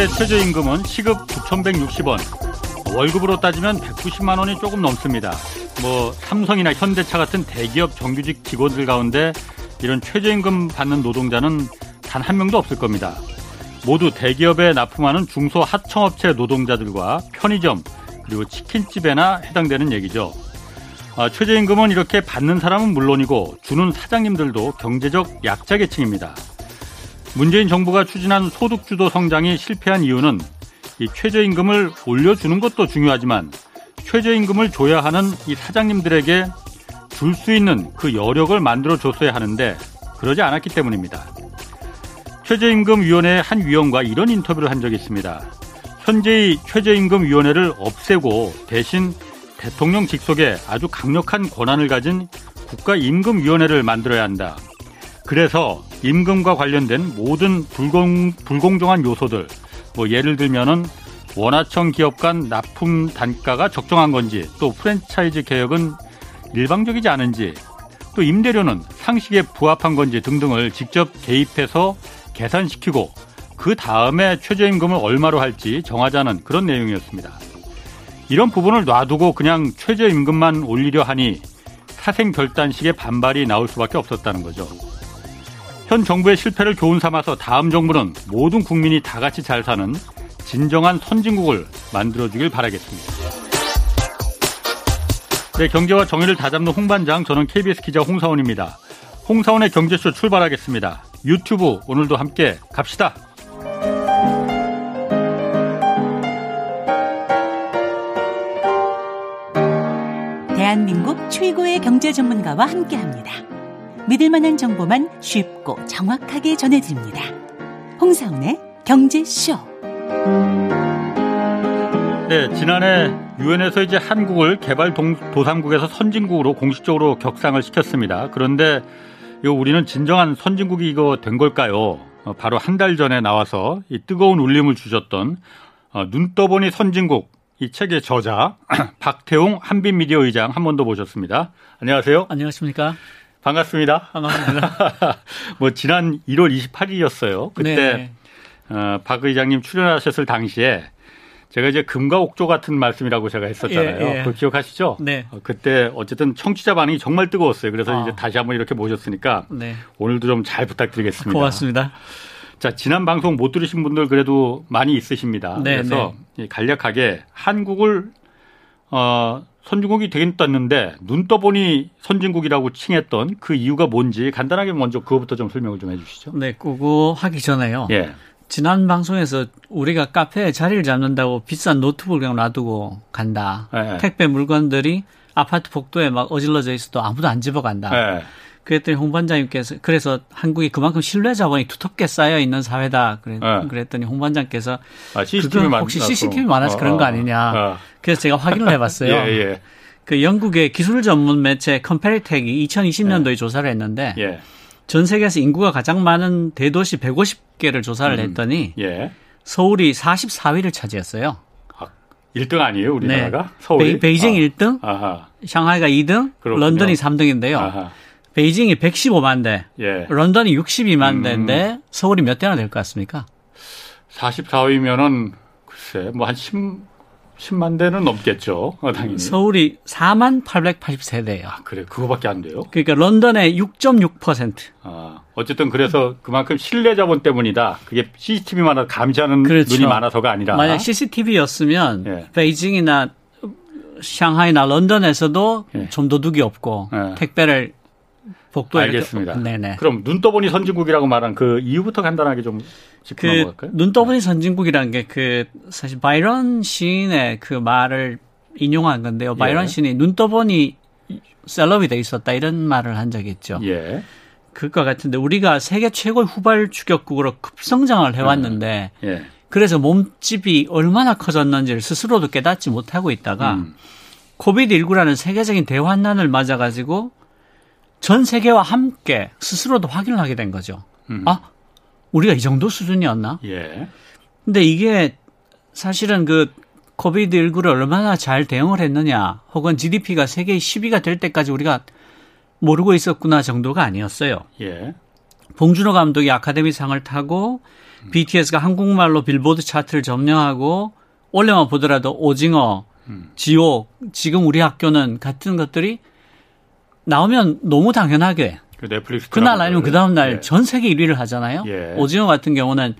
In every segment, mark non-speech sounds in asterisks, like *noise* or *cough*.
현재 최저임금은 시급 9,160원, 월급으로 따지면 190만 원이 조금 넘습니다. 뭐 삼성이나 현대차 같은 대기업 정규직 직원들 가운데 이런 최저임금 받는 노동자는 단 한 명도 없을 겁니다. 모두 대기업에 납품하는 중소 하청업체 노동자들과 편의점 그리고 치킨집에나 해당되는 얘기죠. 아, 최저임금은 이렇게 받는 사람은 물론이고 주는 사장님들도 경제적 약자 계층입니다. 문재인 정부가 추진한 소득주도 성장이 실패한 이유는 이 최저임금을 올려주는 것도 중요하지만 최저임금을 줘야 하는 이 사장님들에게 줄 수 있는 그 여력을 만들어 줬어야 하는데 그러지 않았기 때문입니다. 최저임금위원회 한 위원과 이런 인터뷰를 한 적이 있습니다. 현재의 최저임금위원회를 없애고 대신 대통령 직속에 아주 강력한 권한을 가진 국가임금위원회를 만들어야 한다. 그래서 임금과 관련된 모든 불공, 불공정한 요소들, 뭐 예를 들면은 원화청 기업 간 납품 단가가 적정한 건지, 또 프랜차이즈 개혁은 일방적이지 않은지, 또 임대료는 상식에 부합한 건지 등등을 직접 개입해서 계산시키고 그 다음에 최저임금을 얼마로 할지 정하자는 그런 내용이었습니다. 이런 부분을 놔두고 그냥 최저임금만 올리려 하니 사생결단식의 반발이 나올 수밖에 없었다는 거죠. 현 정부의 실패를 교훈 삼아서 다음 정부는 모든 국민이 다 같이 잘 사는 진정한 선진국을 만들어주길 바라겠습니다. 네, 경제와 정의를 다잡는 홍반장, 저는 KBS 기자 홍사원입니다. 홍사원의 경제쇼 출발하겠습니다. 유튜브 오늘도 함께 갑시다. 대한민국 최고의 경제 전문가와 함께 합니다. 믿을 만한 정보만 쉽고 정확하게 전해드립니다. 홍사운의 경제쇼. 네, 지난해 유엔에서 이제 한국을 개발 도상국에서 선진국으로 공식적으로 격상을 시켰습니다. 그런데 요 우리는 진정한 선진국이 이거 된 걸까요? 어, 바로 한 달 전에 나와서 이 뜨거운 울림을 주셨던 어, 눈 떠보니 선진국 이 책의 저자 *clears throat* 박태웅 한빛미디어 의장 한 번 더 모셨습니다. 안녕하세요. 안녕하십니까? 반갑습니다. 반갑습니다. *laughs* 뭐 지난 1월 28일이었어요. 그때 네. 어, 박 의장님 출연하셨을 당시에 제가 이제 금과 옥조 같은 말씀이라고 제가 했었잖아요. 예, 예. 그 기억하시죠? 네. 어, 그때 어쨌든 청취자 반응이 정말 뜨거웠어요. 그래서 아. 이제 다시 한번 이렇게 모셨으니까 네. 오늘도 좀 잘 부탁드리겠습니다. 고맙습니다. 자, 지난 방송 못 들으신 분들 그래도 많이 있으십니다. 네, 그래서 네. 간략하게 한국을 어, 선진국이 되겠다는데 눈 떠보니 선진국이라고 칭했던 그 이유가 뭔지 간단하게 먼저 그거부터 좀 설명을 좀 해주시죠. 네, 그거 하기 전에요. 예. 지난 방송에서 우리가 카페에 자리를 잡는다고 비싼 노트북을 그냥 놔두고 간다. 예. 택배 물건들이 아파트 복도에 막 어질러져 있어도 아무도 안 집어간다. 예. 그랬더니 홍 반장님께서 그래서 한국이 그만큼 신뢰 자본이 두텁게 쌓여 있는 사회다. 그랬, 네. 더니 홍 반장께서 아, CCTV 그건 혹시 CCTV 많아서 어, 그런 거 어, 아니냐. 어. 그래서 제가 확인을 해봤어요. *laughs* 예, 예. 그 영국의 기술 전문 매체 Comparitech이 2020년도에 예. 조사를 했는데 예. 전 세계에서 인구가 가장 많은 대도시 150개를 조사를 음, 했더니 예. 서울이 44위를 차지했어요. 1등 아, 아니에요, 우리나라가? 네. 서울이? 베이, 징 아. 1등, 아하. 샹하이가 2등, 그렇군요. 런던이 3등인데요. 아하. 베이징이 115만 대, 예. 런던이 62만 음. 대인데 서울이 몇 대나 될 것 같습니까? 44위면은 글쎄 뭐 한 10, 10만 대는 넘겠죠. 어, 당연히. 서울이 4만 883대예요. 아, 그래. 그거밖에 안 돼요? 그러니까 런던의 6.6%. 아, 어쨌든 그래서 그만큼 신뢰 자본 때문이다. 그게 CCTV만 감시하는 그렇죠. 눈이 많아서가 아니라 만약 CCTV였으면 예. 베이징이나 샹하이나 런던에서도 예. 좀 도둑이 없고 예. 택배를 복도에 알겠습니다. 네네. 그럼 눈 떠보니 선진국이라고 말한 그 이유부터 간단하게 좀 짚고 그 넘어갈까요? 눈 떠보니 네. 선진국이라는 게 그 사실 바이런 시인의 그 말을 인용한 건데요. 바이런 예. 시인이 눈 떠보니 셀럽이 돼 있었다 이런 말을 한 적이 있죠. 예. 그것 같은데 우리가 세계 최고의 후발 추격국으로 급성장을 해왔는데 예. 예. 그래서 몸집이 얼마나 커졌는지를 스스로도 깨닫지 못하고 있다가 음. COVID 19라는 세계적인 대환난을 맞아가지고 전 세계와 함께 스스로도 확인을 하게 된 거죠. 음. 아, 우리가 이 정도 수준이었나? 예. 근데 이게 사실은 그 COVID 19를 얼마나 잘 대응을 했느냐, 혹은 GDP가 세계 10위가 될 때까지 우리가 모르고 있었구나 정도가 아니었어요. 예. 봉준호 감독이 아카데미상을 타고 음. BTS가 한국말로 빌보드 차트를 점령하고 올해만 보더라도 오징어, 음. 지옥, 지금 우리 학교는 같은 것들이 나오면 너무 당연하게 그 넷플릭스 그날 아니면 그 다음 날전 예. 세계 1위를 하잖아요. 예. 오징어 같은 경우는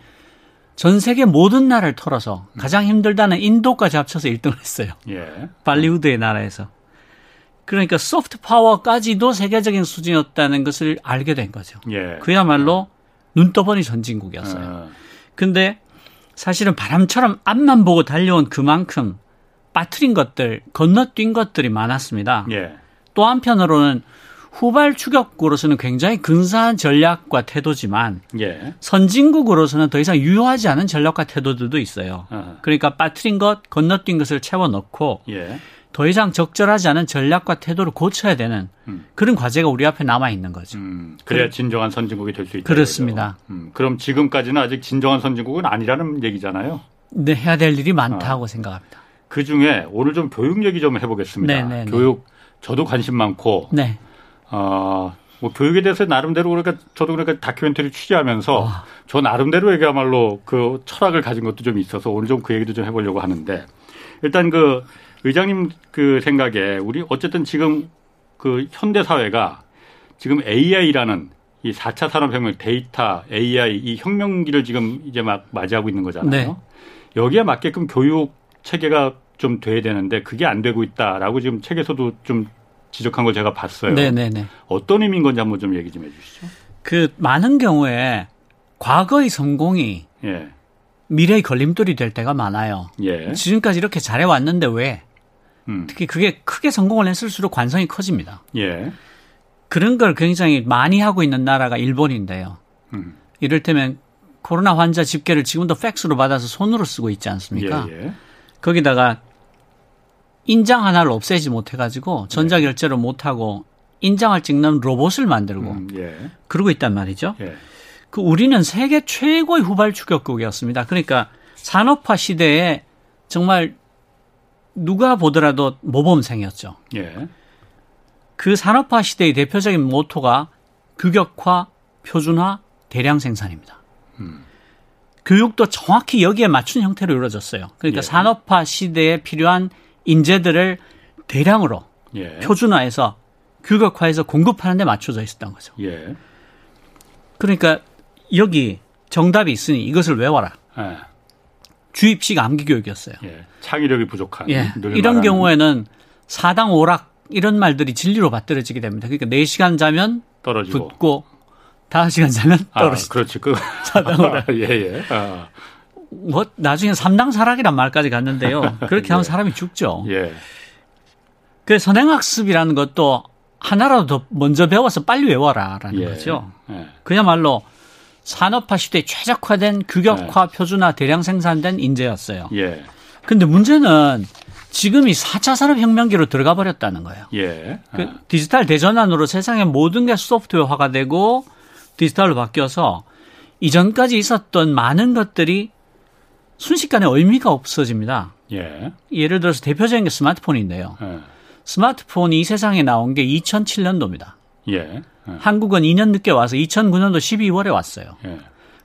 전 세계 모든 나라를 털어서 가장 힘들다는 인도까지 합쳐서 1등을 했어요. 예. 발리우드의 나라에서. 그러니까 소프트 파워까지도 세계적인 수준이었다는 것을 알게 된 거죠. 예. 그야말로 눈떠보니 전진국이었어요. 아. 근데 사실은 바람처럼 앞만 보고 달려온 그만큼 빠트린 것들, 건너뛴 것들이 많았습니다. 예. 또 한편으로는 후발 추격으로서는 굉장히 근사한 전략과 태도지만 예. 선진국으로서는 더 이상 유효하지 않은 전략과 태도들도 있어요. 아하. 그러니까 빠트린 것, 건너뛴 것을 채워 넣고 예. 더 이상 적절하지 않은 전략과 태도를 고쳐야 되는 음. 그런 과제가 우리 앞에 남아 있는 거죠. 음, 그래야 진정한 선진국이 될 수 있다. 그렇습니다. 음, 그럼 지금까지는 아직 진정한 선진국은 아니라는 얘기잖아요. 네, 해야 될 일이 많다고 어. 생각합니다. 그 중에 오늘 좀 교육 얘기 좀 해보겠습니다. 네네네. 네, 네. 교육 저도 관심 많고 네. 어, 뭐 교육에 대해서 나름대로 그러니까 저도 그러니까 다큐멘터리 취재하면서 어. 저 나름대로 얘기야말로 그 철학을 가진 것도 좀 있어서 오늘 좀 그 얘기도 좀 해보려고 하는데 일단 그 의장님 그 생각에 우리 어쨌든 지금 그 현대 사회가 지금 AI라는 이 4차 산업혁명 데이터 AI 이 혁명기를 지금 이제 막 맞이하고 있는 거잖아요. 네. 여기에 맞게끔 교육 체계가 좀 돼야 되는데 그게 안 되고 있다라고 지금 책에서도 좀 지적한 걸 제가 봤어요. 네네네. 네, 네. 어떤 의미인 건지 한번 좀 얘기 좀 해주시죠. 그 많은 경우에 과거의 성공이 예. 미래의 걸림돌이 될 때가 많아요. 예. 지금까지 이렇게 잘해왔는데 왜? 음. 특히 그게 크게 성공을 했을수록 관성이 커집니다. 예. 그런 걸 굉장히 많이 하고 있는 나라가 일본인데요. 음. 이를테면 코로나 환자 집계를 지금도 팩스로 받아서 손으로 쓰고 있지 않습니까? 예, 예. 거기다가 인장 하나를 없애지 못해가지고 전자결제로 네. 못하고 인장을 찍는 로봇을 만들고 음, 예. 그러고 있단 말이죠. 예. 그 우리는 세계 최고의 후발 추격국이었습니다. 그러니까 산업화 시대에 정말 누가 보더라도 모범생이었죠. 예. 그 산업화 시대의 대표적인 모토가 규격화, 표준화, 대량 생산입니다. 음. 교육도 정확히 여기에 맞춘 형태로 이루어졌어요. 그러니까 예. 산업화 시대에 필요한 인재들을 대량으로 예. 표준화해서 규격화해서 공급하는 데 맞춰져 있었던 거죠. 예. 그러니까 여기 정답이 있으니 이것을 외워라. 예. 주입식 암기 교육이었어요. 예. 창의력이 부족한. 예. 이런. 경우에는 사당 오락 이런 말들이 진리로 받들어지게 됩니다. 그러니까 4시간 자면 떨어지고 붙고 5시간 자면 아, 떨어지고. 아, 그렇지. 그 사당 오락. *laughs* 예, 예. 아. 뭐 나중에 삼당 사락이란 말까지 갔는데요. *laughs* 그렇게 예. 하면 사람이 죽죠. 예. 그 선행학습이라는 것도 하나라도 더 먼저 배워서 빨리 외워라라는 예. 거죠. 예. 그야말로 산업화 시대에 최적화된 규격화, 예. 표준화, 대량 생산된 인재였어요. 예. 근데 문제는 지금이 4차 산업혁명기로 들어가 버렸다는 거예요. 예. 그 디지털 대전환으로 세상의 모든 게 소프트웨어화가 되고 디지털로 바뀌어서 이전까지 있었던 많은 것들이 순식간에 의미가 없어집니다. 예. 예를 들어서 대표적인 게 스마트폰인데요. 예. 스마트폰이 이 세상에 나온 게 2007년도입니다. 예. 예. 한국은 2년 늦게 와서 2009년도 12월에 왔어요. 예.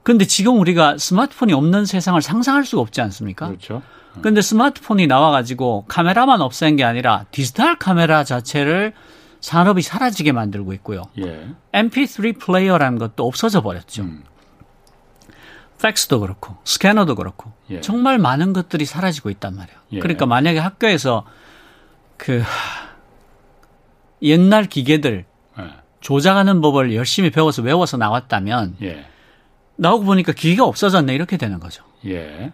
그런데 지금 우리가 스마트폰이 없는 세상을 상상할 수가 없지 않습니까? 그렇죠. 그런데 스마트폰이 나와가지고 카메라만 없앤 게 아니라 디지털 카메라 자체를 산업이 사라지게 만들고 있고요. 예. MP3 플레이어라는 것도 없어져 버렸죠. 음. 팩스도 그렇고 스캐너도 그렇고 예. 정말 많은 것들이 사라지고 있단 말이에요. 예. 그러니까 만약에 학교에서 그 옛날 기계들 예. 조작하는 법을 열심히 배워서 외워서 나왔다면 예. 나오고 보니까 기계가 없어졌네 이렇게 되는 거죠. 예.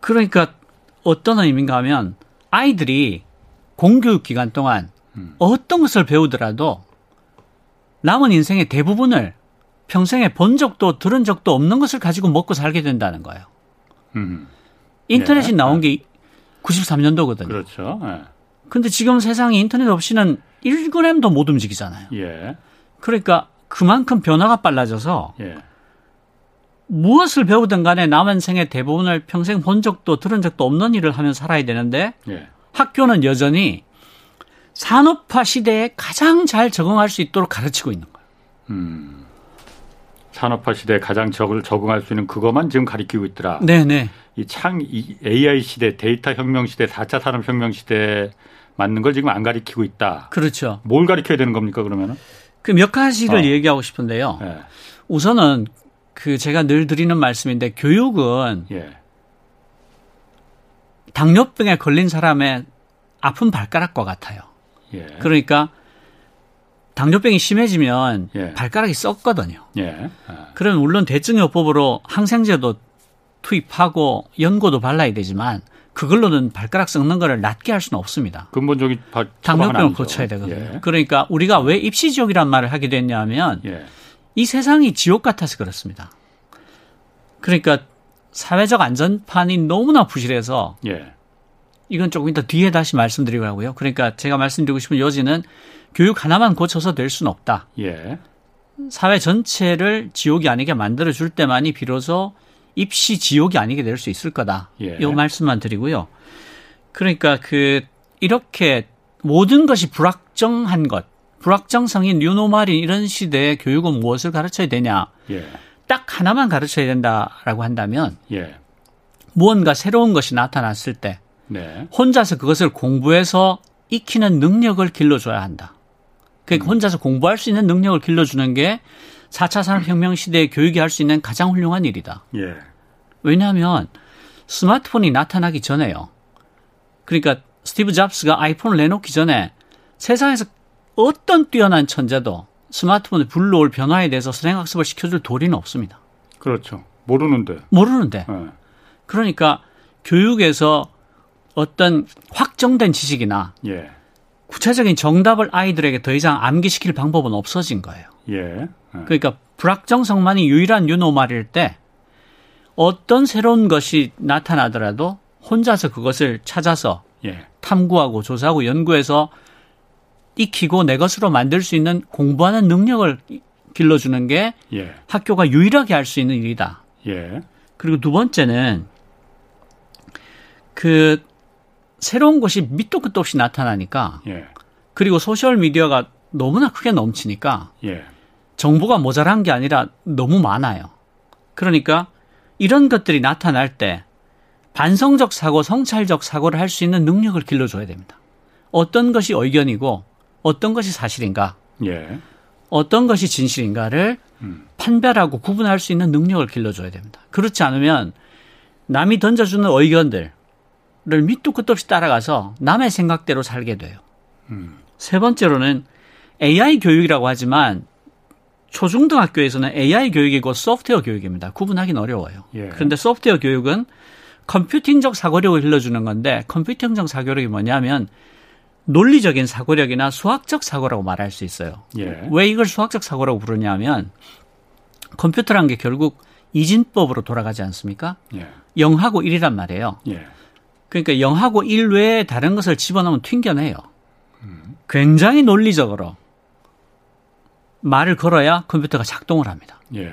그러니까 어떤 의미인가 하면 아이들이 공교육 기간 동안 음. 어떤 것을 배우더라도 남은 인생의 대부분을 평생에 본 적도 들은 적도 없는 것을 가지고 먹고 살게 된다는 거예요. 음. 인터넷이 네. 나온 게 93년도거든요. 그렇죠. 네. 근데 지금 세상에 인터넷 없이는 1g도 못 움직이잖아요. 예. 그러니까 그만큼 변화가 빨라져서 예. 무엇을 배우든 간에 남은 생의 대부분을 평생 본 적도 들은 적도 없는 일을 하면 살아야 되는데 예. 학교는 여전히 산업화 시대에 가장 잘 적응할 수 있도록 가르치고 있는 거예요. 음. 산업화 시대에 가장 적을 적응할 수 있는 그것만 지금 가리키고 있더라. 네네. 네. 이창 AI 시대, 데이터 혁명 시대, 4차 산업 혁명 시대 맞는 걸 지금 안 가리키고 있다. 그렇죠. 뭘 가리켜야 되는 겁니까 그러면은? 그 몇 가지를 어. 얘기하고 싶은데요. 네. 우선은 그 제가 늘 드리는 말씀인데 교육은 예. 당뇨병에 걸린 사람의 아픈 발가락과 같아요. 예. 그러니까 당뇨병이 심해지면 예. 발가락이 썩거든요. 예. 아. 그러면 물론 대증요법으로 항생제도 투입하고 연고도 발라야 되지만 그걸로는 발가락 썩는 거를 낫게 할 수는 없습니다. 근본적인 당뇨병을 고쳐야 되거든요. 예. 그러니까 우리가 왜 입시지옥이란 말을 하게 됐냐면 예. 이 세상이 지옥 같아서 그렇습니다. 그러니까 사회적 안전판이 너무나 부실해서 예. 이건 조금 이따 뒤에 다시 말씀드리고 하고요. 그러니까 제가 말씀드리고 싶은 요지는 교육 하나만 고쳐서 될 수는 없다. 예. 사회 전체를 지옥이 아니게 만들어 줄 때만이 비로소 입시 지옥이 아니게 될 수 있을 거다. 예. 이 말씀만 드리고요. 그러니까 그 이렇게 모든 것이 불확정한 것, 불확정성인 뉴노말인 이런 시대에 교육은 무엇을 가르쳐야 되냐? 예. 딱 하나만 가르쳐야 된다라고 한다면 예. 무언가 새로운 것이 나타났을 때 네. 혼자서 그것을 공부해서 익히는 능력을 길러줘야 한다. 그러니까 음. 혼자서 공부할 수 있는 능력을 길러주는 게 4차 산업혁명 시대에 교육이 할 수 있는 가장 훌륭한 일이다. 예. 왜냐하면 스마트폰이 나타나기 전에요. 그러니까 스티브 잡스가 아이폰을 내놓기 전에 세상에서 어떤 뛰어난 천재도 스마트폰을 불러올 변화에 대해서 선행학습을 시켜줄 도리는 없습니다. 그렇죠. 모르는데. 모르는데. 네. 그러니까 교육에서 어떤 확정된 지식이나 예. 구체적인 정답을 아이들에게 더 이상 암기시킬 방법은 없어진 거예요. 예. 예. 그러니까 불확정성만이 유일한 유노말일 때 어떤 새로운 것이 나타나더라도 혼자서 그것을 찾아서 예. 탐구하고 조사하고 연구해서 익히고 내 것으로 만들 수 있는 공부하는 능력을 길러주는 게 예. 학교가 유일하게 할 수 있는 일이다. 예. 그리고 두 번째는 그 새로운 것이 밑도 끝도 없이 나타나니까 예. 그리고 소셜 미디어가 너무나 크게 넘치니까 예. 정보가 모자란 게 아니라 너무 많아요. 그러니까 이런 것들이 나타날 때 반성적 사고, 성찰적 사고를 할 수 있는 능력을 길러줘야 됩니다. 어떤 것이 의견이고 어떤 것이 사실인가, 예. 어떤 것이 진실인가를 음. 판별하고 구분할 수 있는 능력을 길러줘야 됩니다. 그렇지 않으면 남이 던져주는 의견들 을 밑도 끝도 없이 따라가서 남의 생각대로 살게 돼요. 음. 세 번째로는 AI 교육이라고 하지만 초중등학교에서는 AI 교육이고 소프트웨어 교육입니다. 구분하기는 어려워요. 예. 그런데 소프트웨어 교육은 컴퓨팅적 사고력을 길러주는 건데 컴퓨팅적 사고력이 뭐냐면 논리적인 사고력이나 수학적 사고라고 말할 수 있어요. 예. 왜 이걸 수학적 사고라고 부르냐면 컴퓨터란 게 결국 이진법으로 돌아가지 않습니까? 예. 0하고 1이란 말이에요. 예. 그러니까 0하고 1 외에 다른 것을 집어넣으면 튕겨내요. 음. 굉장히 논리적으로 말을 걸어야 컴퓨터가 작동을 합니다. 예.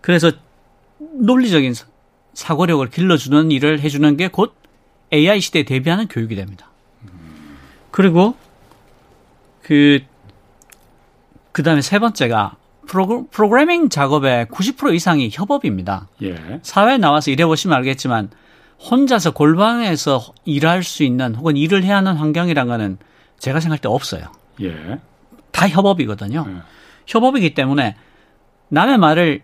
그래서 논리적인 사고력을 길러주는 일을 해주는 게 곧 AI 시대에 대비하는 교육이 됩니다. 그리고 그, 그 다음에 세 번째가 프로그, 프로그래밍 작업의 90% 이상이 협업입니다. 예. 사회에 나와서 일해보시면 알겠지만 혼자서 골방에서 일할 수 있는 혹은 일을 해야 하는 환경이란 거는 제가 생각할 때 없어요. 예. 다 협업이거든요. 예. 협업이기 때문에 남의 말을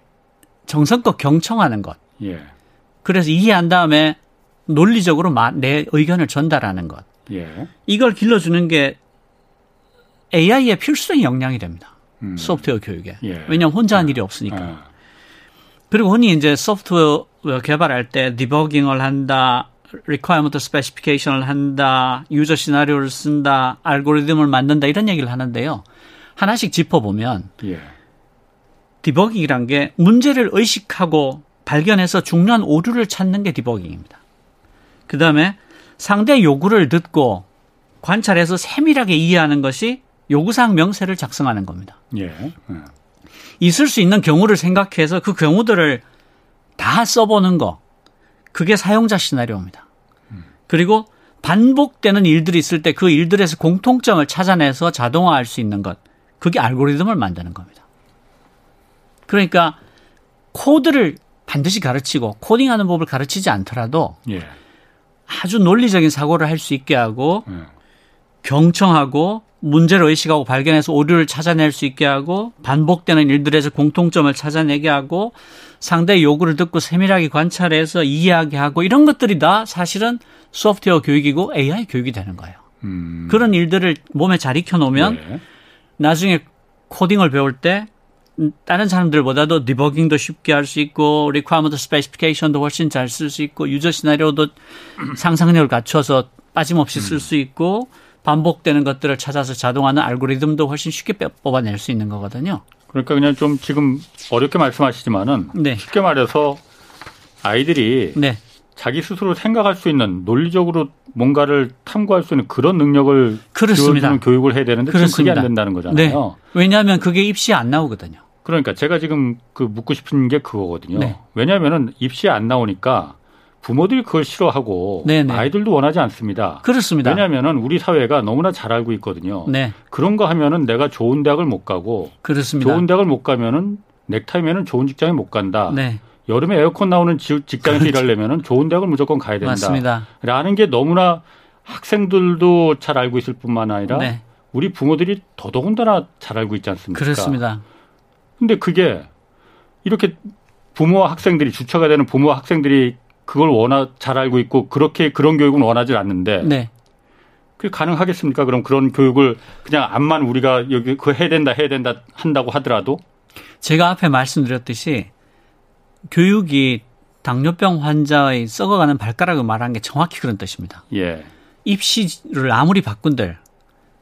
정성껏 경청하는 것. 예. 그래서 이해한 다음에 논리적으로 내 의견을 전달하는 것. 예. 이걸 길러주는 게 AI의 필수적인 역량이 됩니다. 음. 소프트웨어 교육에. 예. 왜냐하면 혼자 한 일이 없으니까. 아. 그리고 흔히 이제 소프트웨어 개발할 때 디버깅을 한다, requirement specification을 한다, 유저 시나리오를 쓴다, 알고리즘을 만든다 이런 얘기를 하는데요. 하나씩 짚어보면 예. 디버깅이란 게 문제를 의식하고 발견해서 중요한 오류를 찾는 게 디버깅입니다. 그 다음에 상대 요구를 듣고 관찰해서 세밀하게 이해하는 것이 요구사항 명세를 작성하는 겁니다. 예. 예. 있을 수 있는 경우를 생각해서 그 경우들을 다 써보는 거. 그게 사용자 시나리오입니다. 그리고 반복되는 일들이 있을 때 그 일들에서 공통점을 찾아내서 자동화할 수 있는 것. 그게 알고리즘을 만드는 겁니다. 그러니까 코드를 반드시 가르치고 코딩하는 법을 가르치지 않더라도 예. 아주 논리적인 사고를 할 수 있게 하고 예. 경청하고 문제를 의식하고 발견해서 오류를 찾아낼 수 있게 하고 반복되는 일들에서 공통점을 찾아내게 하고 상대의 요구를 듣고 세밀하게 관찰해서 이해하게 하고 이런 것들이 다 사실은 소프트웨어 교육이고 AI 교육이 되는 거예요. 음. 그런 일들을 몸에 잘 익혀놓으면 네. 나중에 코딩을 배울 때 다른 사람들보다도 디버깅도 쉽게 할 수 있고 requirement specification도 훨씬 잘 쓸 수 있고 user 시나리오도 상상력을 갖춰서 빠짐없이 쓸 수 있고 반복되는 것들을 찾아서 자동화하는 알고리즘도 훨씬 쉽게 뽑아낼 수 있는 거거든요. 그러니까 그냥 좀 지금 어렵게 말씀하시지만은 네. 쉽게 말해서 아이들이 네. 자기 스스로 생각할 수 있는 논리적으로 뭔가를 탐구할 수 있는 그런 능력을 그렇습니다. 교육을 해야 되는데 그렇습니다. 지금 그게 안 된다는 거잖아요. 네. 왜냐하면 그게 입시에 안 나오거든요. 그러니까 제가 지금 그 묻고 싶은 게 그거거든요. 네. 왜냐하면은 입시에 안 나오니까 부모들이 그걸 싫어하고 네네. 아이들도 원하지 않습니다. 그렇습니다. 왜냐하면은 우리 사회가 너무나 잘 알고 있거든요. 네. 그런 거 하면은 내가 좋은 대학을 못 가고 그렇습니다. 좋은 대학을 못 가면은 넥타이면은 좋은 직장에 못 간다. 네. 여름에 에어컨 나오는 직장에서 그렇죠. 일하려면은 좋은 대학을 무조건 가야 된다. 맞습니다. 라는 게 너무나 학생들도 잘 알고 있을 뿐만 아니라 네. 우리 부모들이 더더군다나 잘 알고 있지 않습니까? 그렇습니다. 근데 그게 이렇게 부모와 학생들이 주체가 되는 부모와 학생들이 그걸 원하 잘 알고 있고 그렇게 그런 교육은 원하지 않는데 네. 그게 가능하겠습니까? 그럼 그런 교육을 그냥 암만 우리가 여기 그 해야 된다 해야 된다 한다고 하더라도 제가 앞에 말씀드렸듯이 교육이 당뇨병 환자의 썩어가는 발가락을 말한 게 정확히 그런 뜻입니다. 예. 입시를 아무리 바꾼들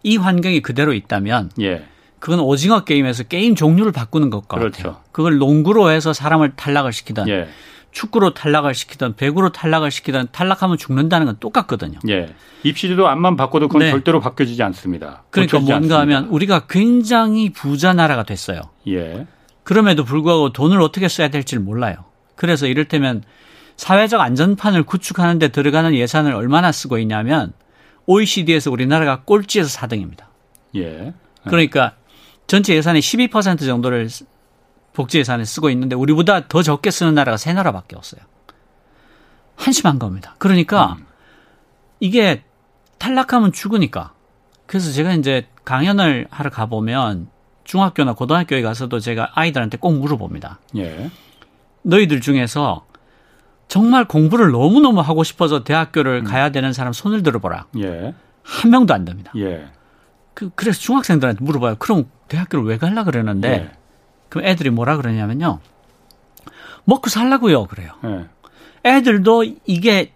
이 환경이 그대로 있다면 예. 그건 오징어 게임에서 게임 종류를 바꾸는 것과 그렇죠. 같아요. 그걸 농구로 해서 사람을 탈락을 시키든 예. 축구로 탈락을 시키든 배구로 탈락을 시키든 탈락하면 죽는다는 건 똑같거든요. 예. 입시제도 안만 바꿔도 그건 네. 절대로 바뀌어지지 않습니다. 그러니까 뭔가 않습니다. 하면 우리가 굉장히 부자 나라가 됐어요. 예. 그럼에도 불구하고 돈을 어떻게 써야 될지를 몰라요. 그래서 이를테면 사회적 안전판을 구축하는 데 들어가는 예산을 얼마나 쓰고 있냐면 OECD에서 우리나라가 꼴찌에서 4등입니다. 예. 그러니까 전체 예산의 12% 정도를 복지 예산에 쓰고 있는데 우리보다 더 적게 쓰는 나라가 세 나라밖에 없어요. 한심한 겁니다. 그러니까 음. 이게 탈락하면 죽으니까. 그래서 제가 이제 강연을 하러 가보면 중학교나 고등학교에 가서도 제가 아이들한테 꼭 물어봅니다. 예. 너희들 중에서 정말 공부를 너무너무 하고 싶어서 대학교를 음. 가야 되는 사람 손을 들어보라. 예. 한 명도 안 됩니다. 예. 그, 그래서 중학생들한테 물어봐요. 그럼 대학교를 왜 갈라 그러는데 예. 그럼 애들이 뭐라 그러냐면요. 먹고 살라고요. 그래요. 네. 애들도 이게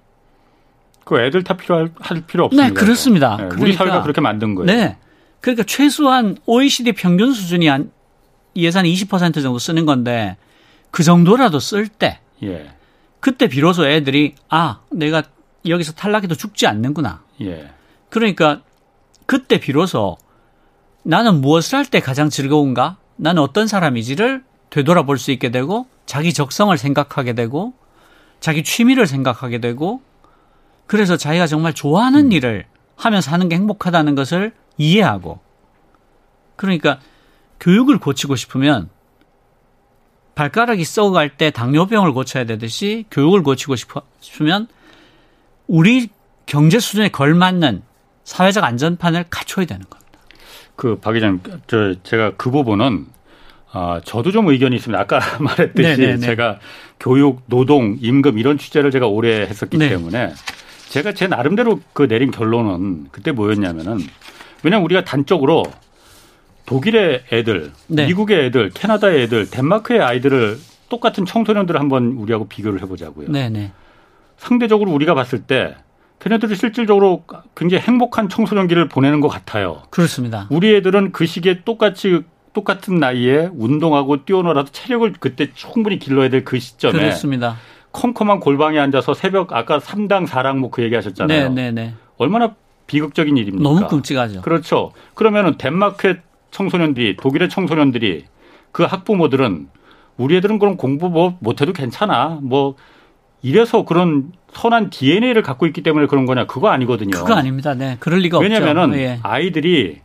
그 애들 다 필요할 할 필요 없습니다. 네, 그렇습니다. 네, 그러니까, 우리 사회가 그렇게 만든 거예요. 네. 그러니까 최소한 OECD 평균 수준이 한 예산 20% 정도 쓰는 건데 그 정도라도 쓸 때. 예. 그때 비로소 애들이 아, 내가 여기서 탈락해도 죽지 않는구나. 예. 그러니까 그때 비로소 나는 무엇을 할 때 가장 즐거운가? 나는 어떤 사람이지를 되돌아볼 수 있게 되고 자기 적성을 생각하게 되고 자기 취미를 생각하게 되고 그래서 자기가 정말 좋아하는 음. 일을 하면서 하는 게 행복하다는 것을 이해하고 그러니까 교육을 고치고 싶으면 발가락이 썩어갈 때 당뇨병을 고쳐야 되듯이 교육을 고치고 싶으면 우리 경제 수준에 걸맞는 사회적 안전판을 갖춰야 되는 겁니다. 그 박 기자님, 저 제가 그 부분은 아 저도 좀 의견이 있습니다. 아까 *laughs* 말했듯이 네네네. 네, 네. 제가 교육, 노동, 임금 이런 취재를 제가 오래 했었기 네. 때문에 제가 제 나름대로 그 내린 결론은 그때 뭐였냐면은 왜냐면 우리가 단적으로 독일의 애들, 네. 미국의 애들, 캐나다의 애들, 덴마크의 아이들을 똑같은 청소년들을 한번 우리하고 비교를 해보자고요. 네네. 상대적으로 우리가 봤을 때 걔네들이 실질적으로 굉장히 행복한 청소년기를 보내는 것 같아요. 그렇습니다. 우리 애들은 그 시기에 똑같이 똑같은 나이에 운동하고 뛰어놀아도 체력을 그때 충분히 길러야 될 그 시점에 그렇습니다. 컴컴한 골방에 앉아서 새벽 아까 3당 4랑 뭐 그 얘기 하셨잖아요. 네, 네, 네. 얼마나 비극적인 일입니까? 너무 끔찍하죠. 그렇죠. 그러면은 덴마크의 청소년들이 독일의 청소년들이 그 학부모들은 우리 애들은 그럼 공부 뭐 못해도 괜찮아. 뭐 이래서 그런 선한 DNA를 갖고 있기 때문에 그런 거냐? 그거 아니거든요. 그거 아닙니다. 네. 그럴 리가 왜냐면은 없죠. 왜냐면 아이들이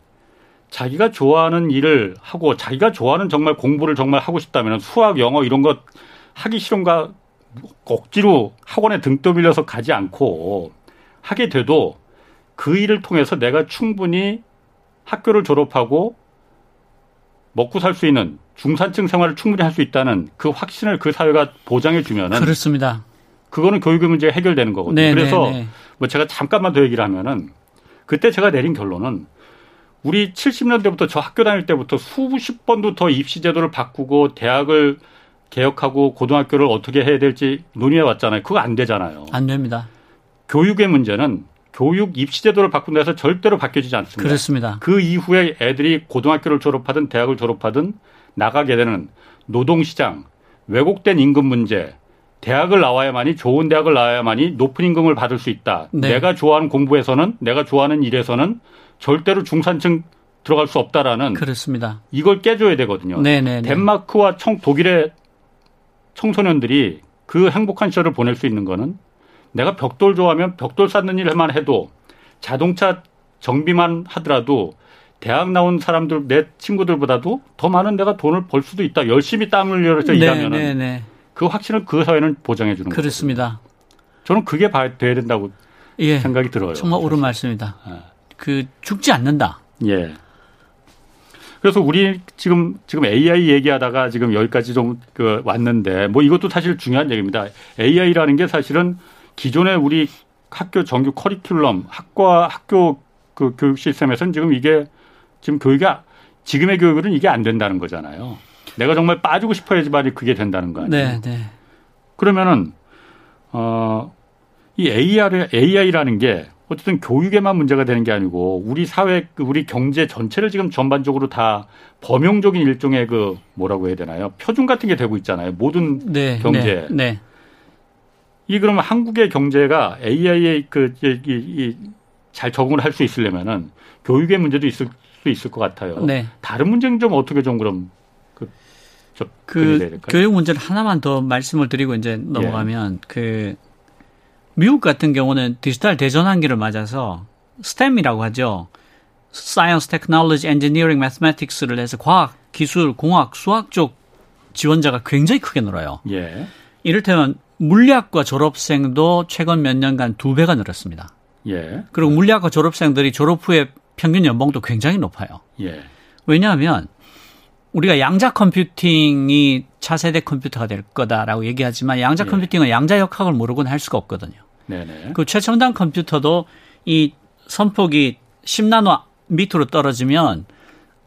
자기가 좋아하는 일을 하고 자기가 좋아하는 정말 공부를 정말 하고 싶다면 수학, 영어 이런 것 하기 싫은가 억지로 학원에 등 떠밀려서 가지 않고 하게 돼도 그 일을 통해서 내가 충분히 학교를 졸업하고 먹고 살 수 있는 중산층 생활을 충분히 할 수 있다는 그 확신을 그 사회가 보장해 주면은 그렇습니다. 그거는 교육의 문제가 해결되는 거거든요. 네, 그래서 네, 네. 뭐 제가 잠깐만 더 얘기를 하면은 그때 제가 내린 결론은 우리 70년대부터 저 학교 다닐 때부터 수십 번도 더 입시 제도를 바꾸고 대학을 개혁하고 고등학교를 어떻게 해야 될지 논의해 왔잖아요. 그거 안 되잖아요. 안 됩니다. 교육의 문제는 교육 입시 제도를 바꾼다 해서 절대로 바뀌어지지 않습니다. 그렇습니다. 그 이후에 애들이 고등학교를 졸업하든 대학을 졸업하든 나가게 되는 노동시장, 왜곡된 임금 문제, 대학을 나와야만이 좋은 대학을 나와야만이 높은 임금을 받을 수 있다. 네. 내가 좋아하는 공부에서는 내가 좋아하는 일에서는 절대로 중산층 들어갈 수 없다라는 그렇습니다. 이걸 깨줘야 되거든요. 네네네. 네, 네. 덴마크와 청 독일의 청소년들이 그 행복한 시절을 보낼 수 있는 거는 내가 벽돌 좋아하면 벽돌 쌓는 일만 해도 자동차 정비만 하더라도 대학 나온 사람들 내 친구들보다도 더 많은 내가 돈을 벌 수도 있다. 열심히 땀을 흘려서 네, 일하면은. 그 확신을 그 사회는 보장해 주는 거죠. 그렇습니다. 저는 그게 돼야 된다고 예, 생각이 들어요. 정말 옳은 말씀입니다. 예. 그 죽지 않는다. 예. 그래서 우리 지금 지금 AI 얘기하다가 지금 여기까지 좀 그 왔는데 뭐 이것도 사실 중요한 얘기입니다. AI라는 게 사실은 기존의 우리 학교 정규 커리큘럼 학과 학교 그 교육 시스템에서는 지금 이게 지금 교육이 지금의 교육은 이게 안 된다는 거잖아요. 내가 정말 빠지고 싶어야지만이 그게 된다는 거 아니에요. 네, 네. 그러면은 어 이 AR AI라는 게 어쨌든 교육에만 문제가 되는 게 아니고 우리 사회 우리 경제 전체를 지금 전반적으로 다 범용적인 일종의 그 뭐라고 해야 되나요? 표준 같은 게 되고 있잖아요. 모든 네, 경제. 네, 네. 이 그러면 한국의 경제가 AI에 그이잘 적응을 할 수 있으려면은 교육의 문제도 있을 수 있을 것 같아요. 네. 다른 문제는 좀 어떻게 좀 그럼 그, 그 교육 문제를 하나만 더 말씀을 드리고 이제 넘어가면 예. 그 미국 같은 경우는 디지털 대전환기를 맞아서 STEM이라고 하죠. Science, Technology, Engineering, Mathematics를 해서 과학, 기술, 공학, 수학 쪽 지원자가 굉장히 크게 늘어요. 예. 이를테면 물리학과 졸업생도 최근 몇 년간 두 배가 늘었습니다. 예. 그리고 물리학과 졸업생들이 졸업 후에 평균 연봉도 굉장히 높아요. 예. 왜냐하면 우리가 양자 컴퓨팅이 차세대 컴퓨터가 될 거다라고 얘기하지만 양자 예. 컴퓨팅은 양자 역학을 모르고는 할 수가 없거든요. 네네. 그 최첨단 컴퓨터도 이 선폭이 10나노 밑으로 떨어지면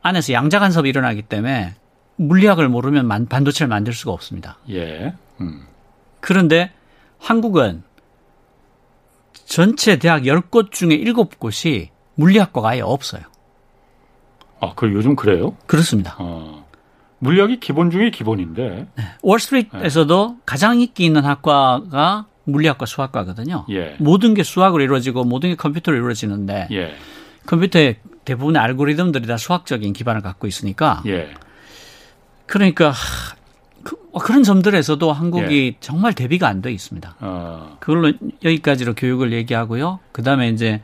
안에서 양자 간섭이 일어나기 때문에 물리학을 모르면 반도체를 만들 수가 없습니다. 예. 음. 그런데 한국은 전체 대학 10곳 중에 7곳이 물리학과가 아예 없어요. 아, 그 요즘 그래요? 그렇습니다. 어. 물리학이 기본 중에 기본인데. 네. 월스트리트에서도 네. 가장 인기 있는 학과가 물리학과 수학과거든요. 예. 모든 게 수학으로 이루어지고 모든 게 컴퓨터로 이루어지는데 예. 컴퓨터의 대부분의 알고리즘들이 다 수학적인 기반을 갖고 있으니까 예. 그러니까 그, 어, 런 점들에서도 한국이 예. 정말 대비가 안 돼 있습니다. 어. 그걸로 여기까지로 교육을 얘기하고요. 그 다음에 이제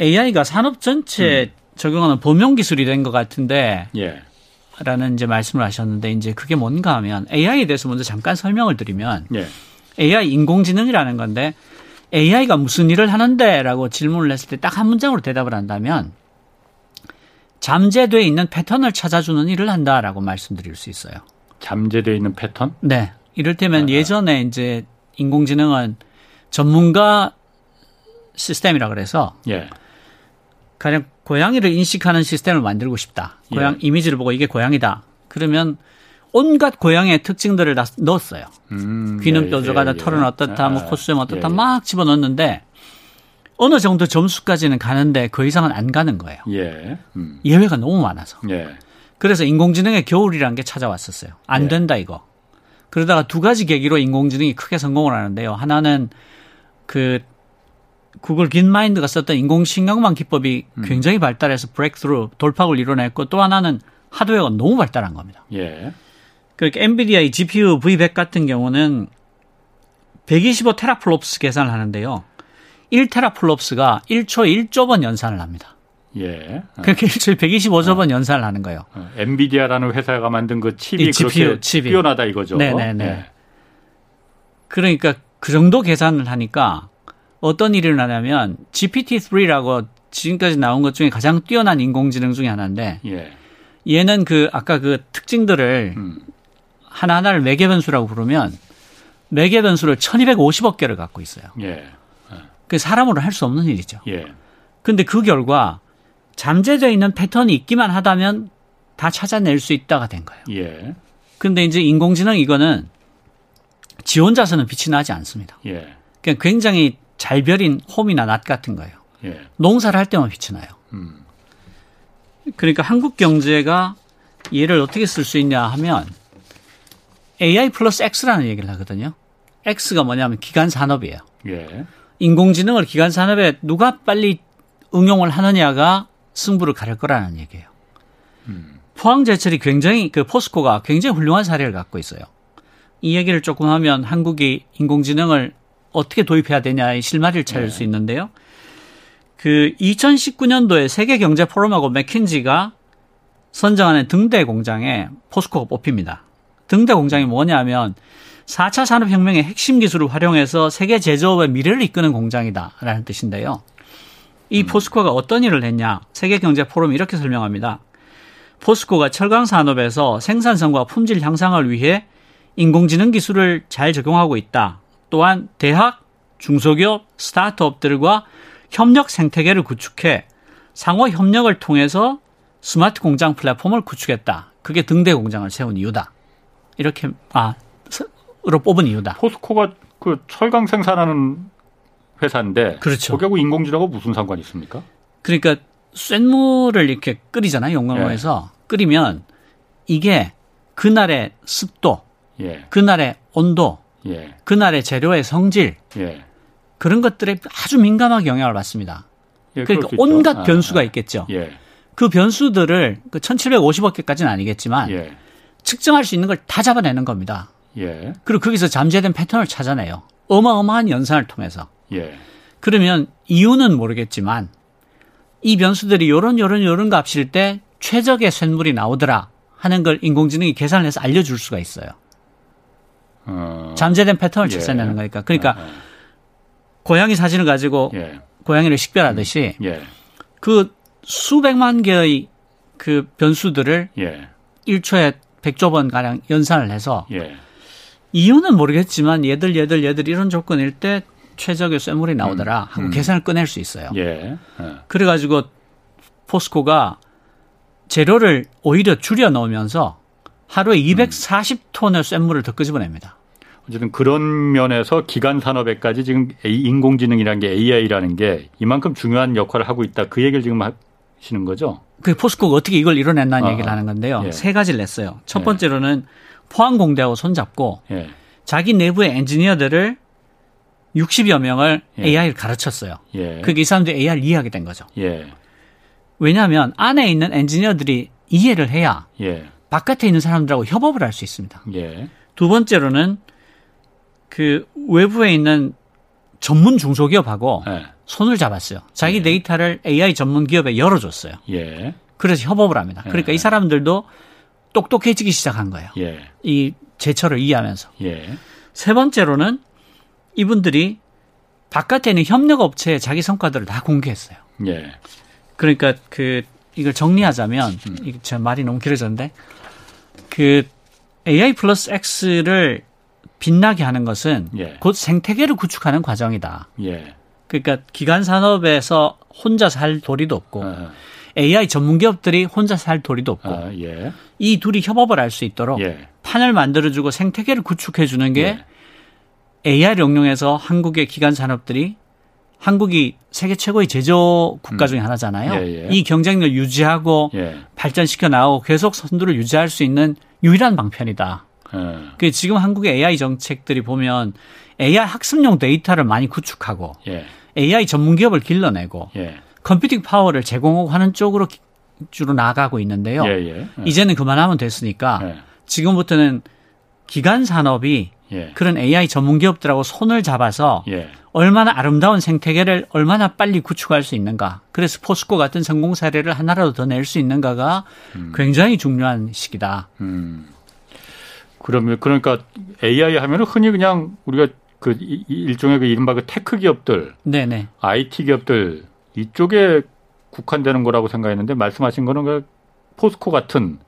AI가 산업 전체에 음. 적용하는 범용 기술이 된 것 같은데. 예. 라는 이제 말씀을 하셨는데 이제 그게 뭔가 하면 AI에 대해서 먼저 잠깐 설명을 드리면 예. AI 인공지능이라는 건데 AI가 무슨 일을 하는데라고 질문을 했을 때 딱 한 문장으로 대답을 한다면 잠재되어 있는 패턴을 찾아주는 일을 한다라고 말씀드릴 수 있어요. 잠재되어 있는 패턴? 네. 이를테면 아. 예전에 이제 인공지능은 전문가 시스템이라 그래서 예. 가령 고양이를 인식하는 시스템을 만들고 싶다. 고양 예. 이미지를 보고 이게 고양이다. 그러면 온갖 고양이의 특징들을 다 넣었어요. 음, 귀는 뾰족하다, 예, 예, 털은 어떻다, 뭐 아, 콧수염 어떻다, 예, 막 집어넣었는데 어느 정도 점수까지는 가는데 그 이상은 안 가는 거예요. 예. 음. 예외가 너무 많아서. 예. 그래서 인공지능의 겨울이라는 게 찾아왔었어요. 안 예. 된다 이거. 그러다가 두 가지 계기로 인공지능이 크게 성공을 하는데요. 하나는 그 구글 긴마인드가 썼던 인공신경망 기법이 음. 굉장히 발달해서 브레이크스루 돌파구를 이뤄냈고 또 하나는 하드웨어가 너무 발달한 겁니다. 예. 그러니까 엔비디아의 GPU V100 같은 경우는 125 테라플롭스 계산을 하는데요. 1 테라플롭스가 1초 1조 번 연산을 합니다. 예. 그렇게 일주일 125조 원 어. 연산을 하는 거예요. 어. 엔비디아라는 회사가 만든 그 칩이 GPU, 칩이. 뛰어나다 이거죠. 네네네. 예. 그러니까 그 정도 계산을 하니까 어떤 일이 일어나냐면 GPT-3라고 지금까지 나온 것 중에 가장 뛰어난 인공지능 중에 하나인데 예. 얘는 그 아까 그 특징들을 음. 하나하나를 매개 변수라고 부르면 매개 변수를 1250억 개를 갖고 있어요. 예. 그 사람으로 할 수 없는 일이죠. 예. 근데 그 결과 잠재되어 있는 패턴이 있기만 하다면 다 찾아낼 수 있다가 된 거예요. 예. 근데 이제 인공지능 이거는 지 혼자서는 빛이 나지 않습니다. 예. 그냥 굉장히 잘 벼린 홈이나 낫 같은 거예요. 예. 농사를 할 때만 빛이 나요. 음. 그러니까 한국 경제가 얘를 어떻게 쓸 수 있냐 하면 AI 플러스 X라는 얘기를 하거든요. X가 뭐냐면 기간 산업이에요. 예. 인공지능을 기간 산업에 누가 빨리 응용을 하느냐가 승부를 가릴 거라는 얘기예요. 음. 포항제철이 굉장히 그 포스코가 굉장히 훌륭한 사례를 갖고 있어요. 이 얘기를 조금 하면 한국이 인공지능을 어떻게 도입해야 되냐의 실마리를 찾을 네. 수 있는데요. 그 2019년도에 세계 경제 포럼하고 맥킨지가 선정하는 등대 공장에 포스코가 뽑힙니다. 등대 공장이 뭐냐면 4차 산업혁명의 핵심 기술을 활용해서 세계 제조업의 미래를 이끄는 공장이다라는 뜻인데요. 이 음. 포스코가 어떤 일을 했냐? 세계 경제 포럼이 이렇게 설명합니다. 포스코가 철강 산업에서 생산성과 품질 향상을 위해 인공지능 기술을 잘 적용하고 있다. 또한 대학, 중소기업, 스타트업들과 협력 생태계를 구축해 상호 협력을 통해서 스마트 공장 플랫폼을 구축했다. 그게 등대 공장을 세운 이유다. 이렇게 아로 뽑은 이유다. 포스코가 그 철강 생산하는 회사인데 그렇죠. 거기하고 인공지능하고 무슨 상관이 있습니까? 그러니까 쇳물을 이렇게 끓이잖아요. 용광로에서 예. 끓이면 이게 그날의 습도, 예. 그날의 온도, 예. 그날의 재료의 성질 예. 그런 것들에 아주 민감하게 영향을 받습니다. 예, 그러니까 온갖 아, 변수가 아, 있겠죠. 예. 그 변수들을 그 1750억 개까지는 아니겠지만 측정할 수 있는 걸 다 잡아내는 겁니다. 그리고 거기서 잠재된 패턴을 찾아내요. 어마어마한 연산을 통해서. 예. 그러면 이유는 모르겠지만 이 변수들이 요런 요런 요런 값일 때 최적의 쇳물이 나오더라 하는 걸 인공지능이 계산을 해서 알려줄 수가 있어요. 어... 잠재된 패턴을 예. 찾아내는 거니까. 그러니까 어, 어. 고양이 사진을 가지고 예. 고양이를 식별하듯이 음. 예. 그 수백만 개의 그 변수들을 1초에 예. 100조 번 가량 연산을 해서 예. 이유는 모르겠지만 얘들 얘들 얘들 이런 조건일 때 최적의 쇠물이 나오더라 음. 하고 음. 계산을 꺼낼 수 있어요. 예. 예. 그래가지고 포스코가 재료를 오히려 줄여 넣으면서 하루에 240톤의 쇳물을 더 끄집어냅니다. 어쨌든 그런 면에서 기간 산업에까지 지금 인공지능이라는 게 AI라는 게 이만큼 중요한 역할을 하고 있다. 그 얘기를 지금 하시는 거죠? 그 포스코가 어떻게 이걸 이뤄냈나는 아, 얘기를 하는 건데요. 예. 세 가지를 냈어요. 첫 예. 번째로는 포항공대하고 손잡고 예. 자기 내부의 엔지니어들을 60여 명을 예. AI를 가르쳤어요. 예. 그게 이 사람들이 AI를 이해하게 된 거죠. 예. 왜냐하면 안에 있는 엔지니어들이 이해를 해야 예. 바깥에 있는 사람들하고 협업을 할 수 있습니다. 예. 두 번째로는 그 외부에 있는 전문 중소기업하고 예. 손을 잡았어요. 자기 데이터를 AI 전문 기업에 열어줬어요. 그래서 협업을 합니다. 그러니까 이 사람들도 똑똑해지기 시작한 거예요. 이 제철을 이해하면서. 세 번째로는 이분들이 바깥에 있는 협력 업체에 자기 성과들을 다 공개했어요. 예. 그러니까 그 이걸 정리하자면 음. 이게 제 말이 너무 길어졌는데 그 AI 플러스 X를 빛나게 하는 것은 예. 곧 생태계를 구축하는 과정이다. 예. 그러니까 기간 산업에서 혼자 살 도리도 없고 아. AI 전문 기업들이 혼자 살 도리도 없고 아, 예. 이 둘이 협업을 할 수 있도록 예. 판을 만들어주고 생태계를 구축해 주는 게 예. AI를 응용해서 한국의 기간 산업들이 한국이 세계 최고의 제조 국가 음. 중에 하나잖아요. 예, 예. 이 경쟁력 유지하고 예. 발전시켜 나오고 계속 선두를 유지할 수 있는 유일한 방편이다. 예. 그 지금 한국의 AI 정책들이 보면 AI 학습용 데이터를 많이 구축하고 AI 예. 전문 기업을 길러내고 예. 컴퓨팅 파워를 제공하고 하는 쪽으로 주로 나가고 있는데요. 이제는 그만하면 됐으니까 지금부터는 기간 산업이 예. 그런 AI 전문 기업들하고 손을 잡아서 예. 얼마나 아름다운 생태계를 얼마나 빨리 구축할 수 있는가. 그래서 포스코 같은 성공 사례를 하나라도 더 낼 수 있는가가 음. 굉장히 중요한 시기다. 음. 그러면 그러니까 AI 하면은 흔히 그냥 우리가 그 일종의 그 이른바 그 테크 기업들, 네네. IT 기업들 이쪽에 국한되는 거라고 생각했는데 말씀하신 거는 그 포스코 같은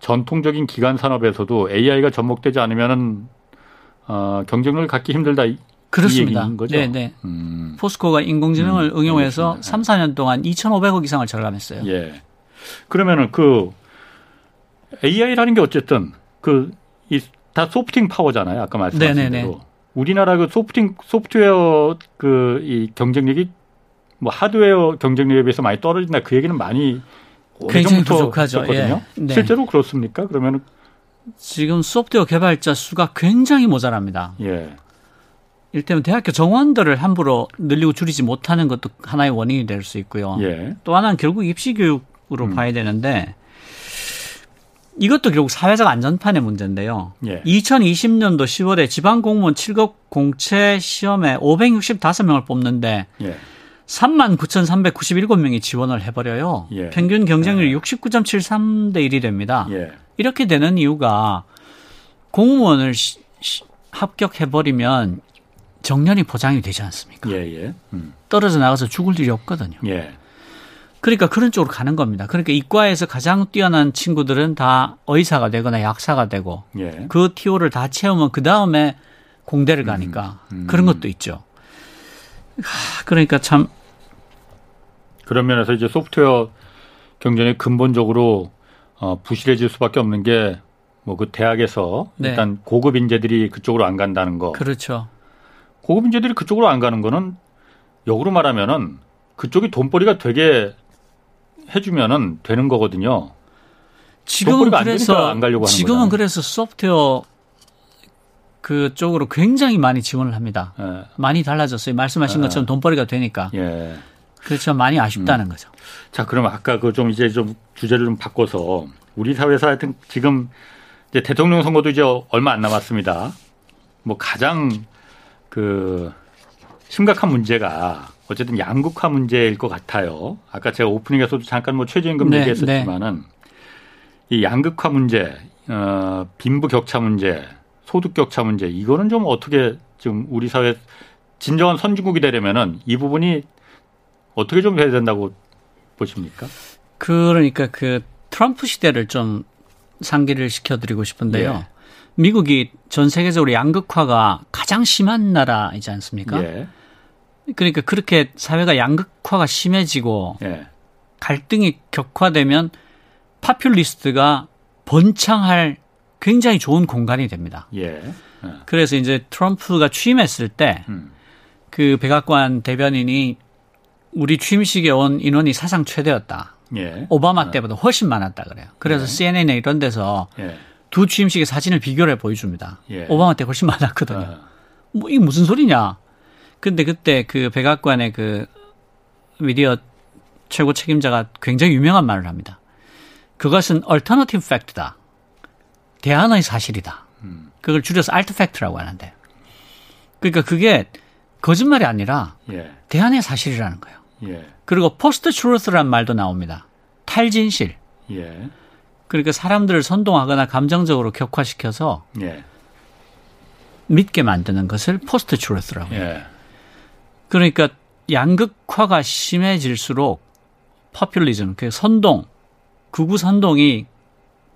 전통적인 기관 산업에서도 AI가 접목되지 않으면은 어, 경쟁력을 갖기 힘들다. 그렇습니다. 네, 네. 음. 포스코가 인공지능을 음, 응용해서 알겠습니다. 3, 4년 동안 2,500억 이상을 절감했어요. 예. 그러면은 그 AI라는 게 어쨌든 그 이 다 소프팅 파워잖아요. 아까 말씀하신 네네네. 대로. 우리나라 그 소프팅 소프트웨어 그 이 경쟁력이 뭐 하드웨어 경쟁력에 비해서 많이 떨어진다 그 얘기는 많이 굉장히 부족하죠. 예. 네. 실제로 그렇습니까? 그러면 지금 소프트웨어 개발자 수가 굉장히 모자랍니다. 예. 일테면 대학교 정원들을 함부로 늘리고 줄이지 못하는 것도 하나의 원인이 될 수 있고요. 예. 또 하나는 결국 입시 교육으로 음. 봐야 되는데 이것도 결국 사회적 안전판의 문제인데요. 예. 2020년도 10월에 지방 공무원 7급 공채 시험에 565명을 뽑는데 예. 3만 9,397명이 지원을 해버려요. 예. 평균 경쟁률이 예. 69.73대 1이 됩니다. 예. 이렇게 되는 이유가 공무원을 시, 시, 합격해버리면 정년이 보장이 되지 않습니까? 예, 예. 음. 떨어져 나가서 죽을 일이 없거든요. 예. 그러니까 그런 쪽으로 가는 겁니다. 그러니까 이과에서 가장 뛰어난 친구들은 다 의사가 되거나 약사가 되고 예. 그 티오를 다 채우면 그 다음에 공대를 가니까 음, 음. 그런 것도 있죠. 그러니까 참 그런 면에서 이제 소프트웨어 경쟁이 근본적으로 어, 부실해질 수밖에 없는 게 뭐 그 대학에서 네. 일단 고급 인재들이 그쪽으로 안 간다는 거. 그렇죠. 고급 인재들이 그쪽으로 안 가는 거는 역으로 말하면은 그쪽이 돈벌이가 되게 해주면은 되는 거거든요. 지금은 그래서 안 하는 지금은 거잖아요. 그래서 소프트웨어 그 쪽으로 굉장히 많이 지원을 합니다. 예. 많이 달라졌어요. 말씀하신 예. 것처럼 돈벌이가 되니까. 예. 그렇죠. 많이 아쉽다는 음. 거죠. 자, 그럼 아까 그 좀 이제 좀 주제를 좀 바꿔서 우리 사회에서 하여튼 지금 이제 대통령 선거도 이제 얼마 안 남았습니다. 뭐 가장 그 심각한 문제가 어쨌든 양극화 문제일 것 같아요. 아까 제가 오프닝에서도 잠깐 뭐 최저임금 네, 얘기했었지만은 네. 이 양극화 문제, 어, 빈부 격차 문제, 소득 격차 문제 이거는 좀 어떻게 좀 우리 사회 진정한 선진국이 되려면은 이 부분이 어떻게 좀 해야 된다고 보십니까? 그러니까 그 트럼프 시대를 좀 상기를 시켜드리고 싶은데요. 예. 미국이 전 세계적으로 양극화가 가장 심한 나라이지 않습니까? 예. 그러니까 그렇게 사회가 양극화가 심해지고 예. 갈등이 격화되면 파퓰리스트가 번창할 굉장히 좋은 공간이 됩니다. 예. 예. 그래서 이제 트럼프가 취임했을 때그 음. 그 백악관 대변인이 우리 취임식에 온 인원이 사상 최대였다. 예. 오바마 예. 때보다 훨씬 많았다 그래요. 그래서 예. CNN에 이런 데서 예. 두 취임식의 사진을 비교를 해 보여줍니다. 예. 오바마 때 훨씬 많았거든요. 어. 뭐 이게 무슨 소리냐? 근데 그때 그 백악관의 그 미디어 최고 책임자가 굉장히 유명한 말을 합니다. 그것은 alternative fact다. 대안의 사실이다. 음. 그걸 줄여서 alt fact라고 하는데. 그러니까 그게 거짓말이 아니라 예. 대안의 사실이라는 거예요. 예. 그리고 post truth라는 말도 나옵니다. 탈진실. 예. 그러니까 사람들을 선동하거나 감정적으로 격화시켜서 예. 믿게 만드는 것을 post truth라고 해요. 예. 그러니까 양극화가 심해질수록 퍼퓰리즘, 그 선동, 극우 선동이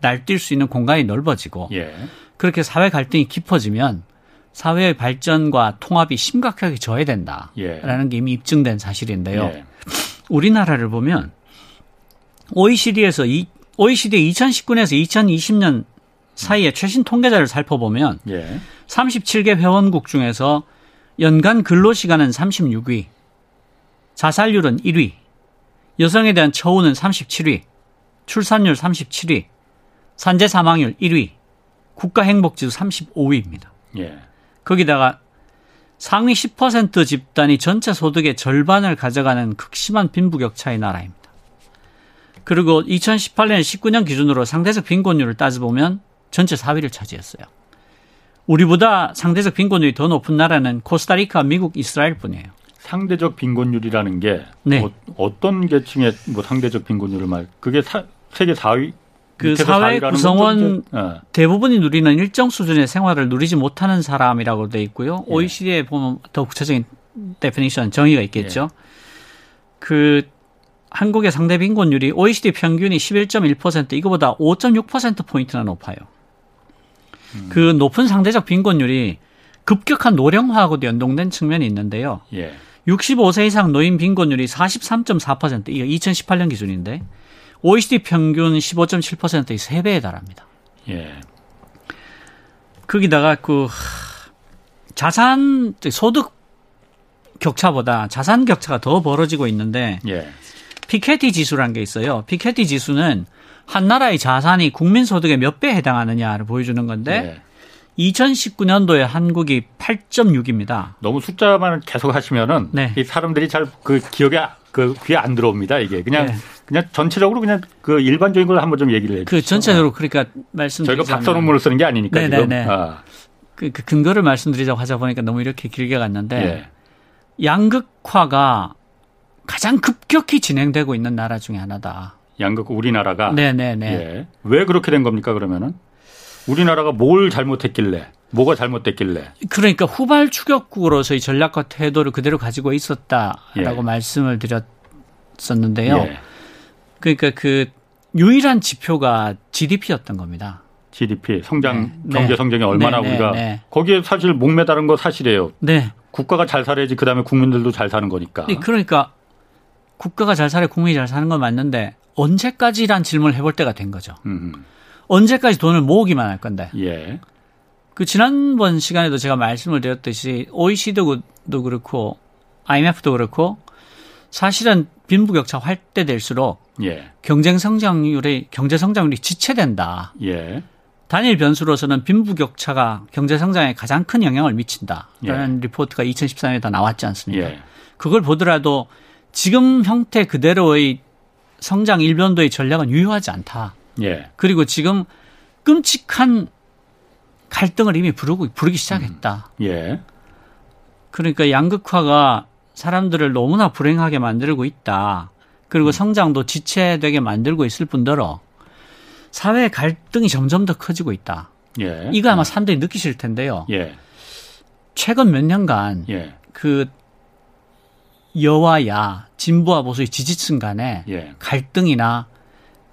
날뛸 수 있는 공간이 넓어지고 예. 그렇게 사회 갈등이 깊어지면 사회의 발전과 통합이 심각하게 저해된다라는 예. 게 이미 입증된 사실인데요. 예. 우리나라를 보면 OECD에서 이, OECD 2019년에서 2020년 사이에 최신 통계자를 살펴보면 예. 37개 회원국 중에서 연간 근로시간은 36위, 자살률은 1위, 여성에 대한 처우는 37위, 출산율 37위, 산재 사망률 1위, 국가행복지수 35위입니다. 예. 거기다가 상위 10% 집단이 전체 소득의 절반을 가져가는 극심한 빈부격차의 나라입니다. 그리고 2018년 19년 기준으로 상대적 빈곤율을 따져보면 전체 4위를 차지했어요. 우리보다 상대적 빈곤율이 더 높은 나라는 코스타리카, 미국, 이스라엘뿐이에요. 상대적 빈곤율이라는 게 네. 어, 떤 계층의 뭐 상대적 빈곤율을 말? 그게 사, 세계 4위 그 사회 구성원 어. 대부분이 누리는 일정 수준의 생활을 누리지 못하는 사람이라고 돼 있고요. 예. OECD에 보면 더 구체적인 definition 정의가 있겠죠. 예. 그 한국의 상대 빈곤율이 OECD 평균이 11.1% 이거보다 5.6% 포인트나 높아요. 음. 그 높은 상대적 빈곤율이 급격한 노령화하고도 연동된 측면이 있는데요. 예. 65세 이상 노인 빈곤율이 43.4% 이거 2018년 기준인데 OECD 평균 15.7%의 3배에 달합니다. 예. 거기다가 그 자산 소득 격차보다 자산 격차가 더 벌어지고 있는데 예. 피케티 지수라는 게 있어요. 피케티 지수는 한 나라의 자산이 국민 소득의 몇 배에 해당하느냐를 보여주는 건데 예. 2019년도에 한국이 8.6입니다. 너무 숫자만 계속 하시면은 네. 이 사람들이 잘 그 기억에 그 귀에 안 들어옵니다. 이게 그냥 네. 그냥 전체적으로 그냥 그 일반적인 걸 한번 좀 얘기를 해 주세요. 그 전체적으로 그러니까 말씀 저희가 박사 논문을 쓰는 게 아니니까 네네네. 지금. 네. 아. 그, 그 근거를 말씀드리자고 하자 보니까 너무 이렇게 길게 갔는데 예. 양극화가 가장 급격히 진행되고 있는 나라 중에 하나다. 양극 우리나라가 네네네. 예. 왜 그렇게 된 겁니까 그러면은 우리나라가 뭘 잘못했길래 뭐가 잘못됐길래? 그러니까 후발 추격국으로서의 전략과 태도를 그대로 가지고 있었다라고 예. 말씀을 드렸었는데요. 예. 그러니까 그 유일한 지표가 GDP였던 겁니다. GDP 성장 네. 경제 성장이 얼마나 네, 네, 우리가 네. 거기에 사실 목매다른 거 사실이에요. 네. 국가가 잘 살아야지 그다음에 국민들도 잘 사는 거니까. 네, 그러니까 국가가 잘 살아야 국민이 잘 사는 건 맞는데 언제까지란 질문을 해볼 때가 된 거죠. 음. 언제까지 돈을 모으기만 할 건데. 예. 그 지난번 시간에도 제가 말씀을 드렸듯이 OECD도 그렇고 IMF도 그렇고 사실은 빈부격차 확대될수록 예. 경쟁 성장률이 경제 성장률이 지체된다. 예. 단일 변수로서는 빈부격차가 경제 성장에 가장 큰 영향을 미친다라는 예. 리포트가 2014년에 다 나왔지 않습니까? 예. 그걸 보더라도 지금 형태 그대로의 성장 일변도의 전략은 유효하지 않다. 예. 그리고 지금 끔찍한 갈등을 이미 부르고 부르기 시작했다. 음. 예. 그러니까 양극화가 사람들을 너무나 불행하게 만들고 있다. 그리고 음. 성장도 지체되게 만들고 있을 뿐더러 사회 갈등이 점점 더 커지고 있다. 예. 이거 아마 음. 사람들이 느끼실 텐데요. 예. 최근 몇 년간 예. 그 여와야 진보와 보수의 지지층 간의 예. 갈등이나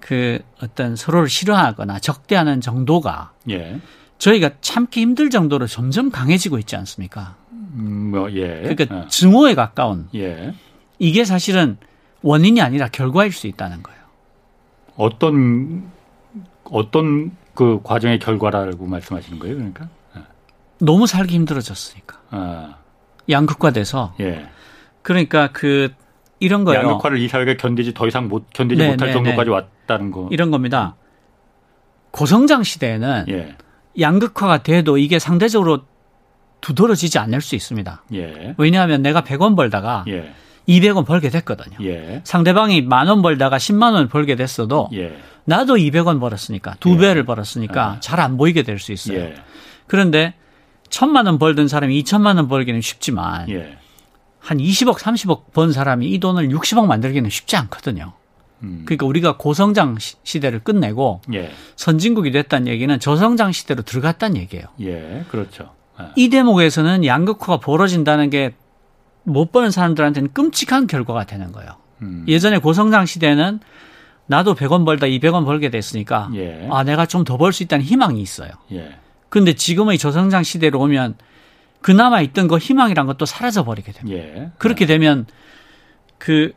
그 어떤 서로를 싫어하거나 적대하는 정도가 예. 저희가 참기 힘들 정도로 점점 강해지고 있지 않습니까? 음, 뭐, 예. 그러니까 어. 증오에 가까운. 예. 이게 사실은 원인이 아니라 결과일 수 있다는 거예요. 어떤 어떤 그 과정의 결과라고 말씀하시는 거예요, 그러니까? 예. 너무 살기 힘들어졌으니까. 아. 양극화돼서. 예. 그러니까 그 이런 거예요. 양극화를 이 사회가 견디지 더 이상 못 견디지 네, 못할 네, 정도까지 네. 왔다는 거. 이런 겁니다. 고성장 시대에는 예. 양극화가 돼도 이게 상대적으로 두드러지지 않을 수 있습니다. 예. 왜냐하면 내가 100원 벌다가 예. 200원 벌게 됐거든요. 예. 상대방이 만 원 벌다가 10만 원 벌게 됐어도 예. 나도 200원 벌었으니까 두 예. 배를 벌었으니까 아. 잘안 보이게 될 수 있어요. 예. 그런데 천만 원 벌던 사람이 2천만 원 벌기는 쉽지만 한 20억, 30억 번 사람이 이 돈을 60억 만들기는 쉽지 않거든요. 음. 그러니까 우리가 고성장 시대를 끝내고 예. 선진국이 됐다는 얘기는 저성장 시대로 들어갔다는 얘기예요. 예, 그렇죠. 예. 이 대목에서는 양극화가 벌어진다는 게 못 버는 사람들한테는 끔찍한 결과가 되는 거예요. 음. 예전에 고성장 시대는 나도 100원 벌다 200원 벌게 됐으니까 예. 아 내가 좀 더 벌 수 있다는 희망이 있어요. 예. 그런데 지금의 저성장 시대로 오면 그나마 있던 그 희망이란 것도 사라져 버리게 됩니다. 예. 그렇게 예. 되면 그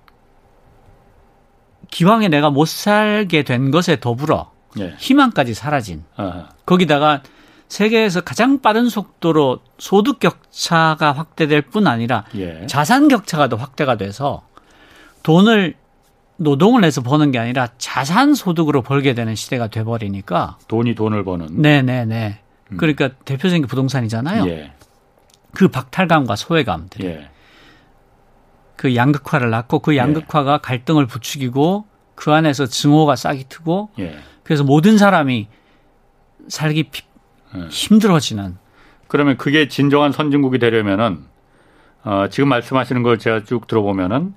기왕에 내가 못 살게 된 것에 더불어 예. 희망까지 사라진 어허. 거기다가 세계에서 가장 빠른 속도로 소득 격차가 확대될 뿐 아니라 예. 자산 격차가 더 확대가 돼서 돈을 노동을 해서 버는 게 아니라 자산 소득으로 벌게 되는 시대가 돼 버리니까 돈이 돈을 버는 네네네 음. 그러니까 대표적인 게 부동산이잖아요. 예. 그 박탈감과 소외감들. 예. 그 양극화를 낳고 그 양극화가 예. 갈등을 부추기고 그 안에서 증오가 싹이 트고 예. 그래서 모든 사람이 살기 피, 예. 힘들어지는 그러면 그게 진정한 선진국이 되려면은 어, 지금 말씀하시는 걸 제가 쭉 들어보면은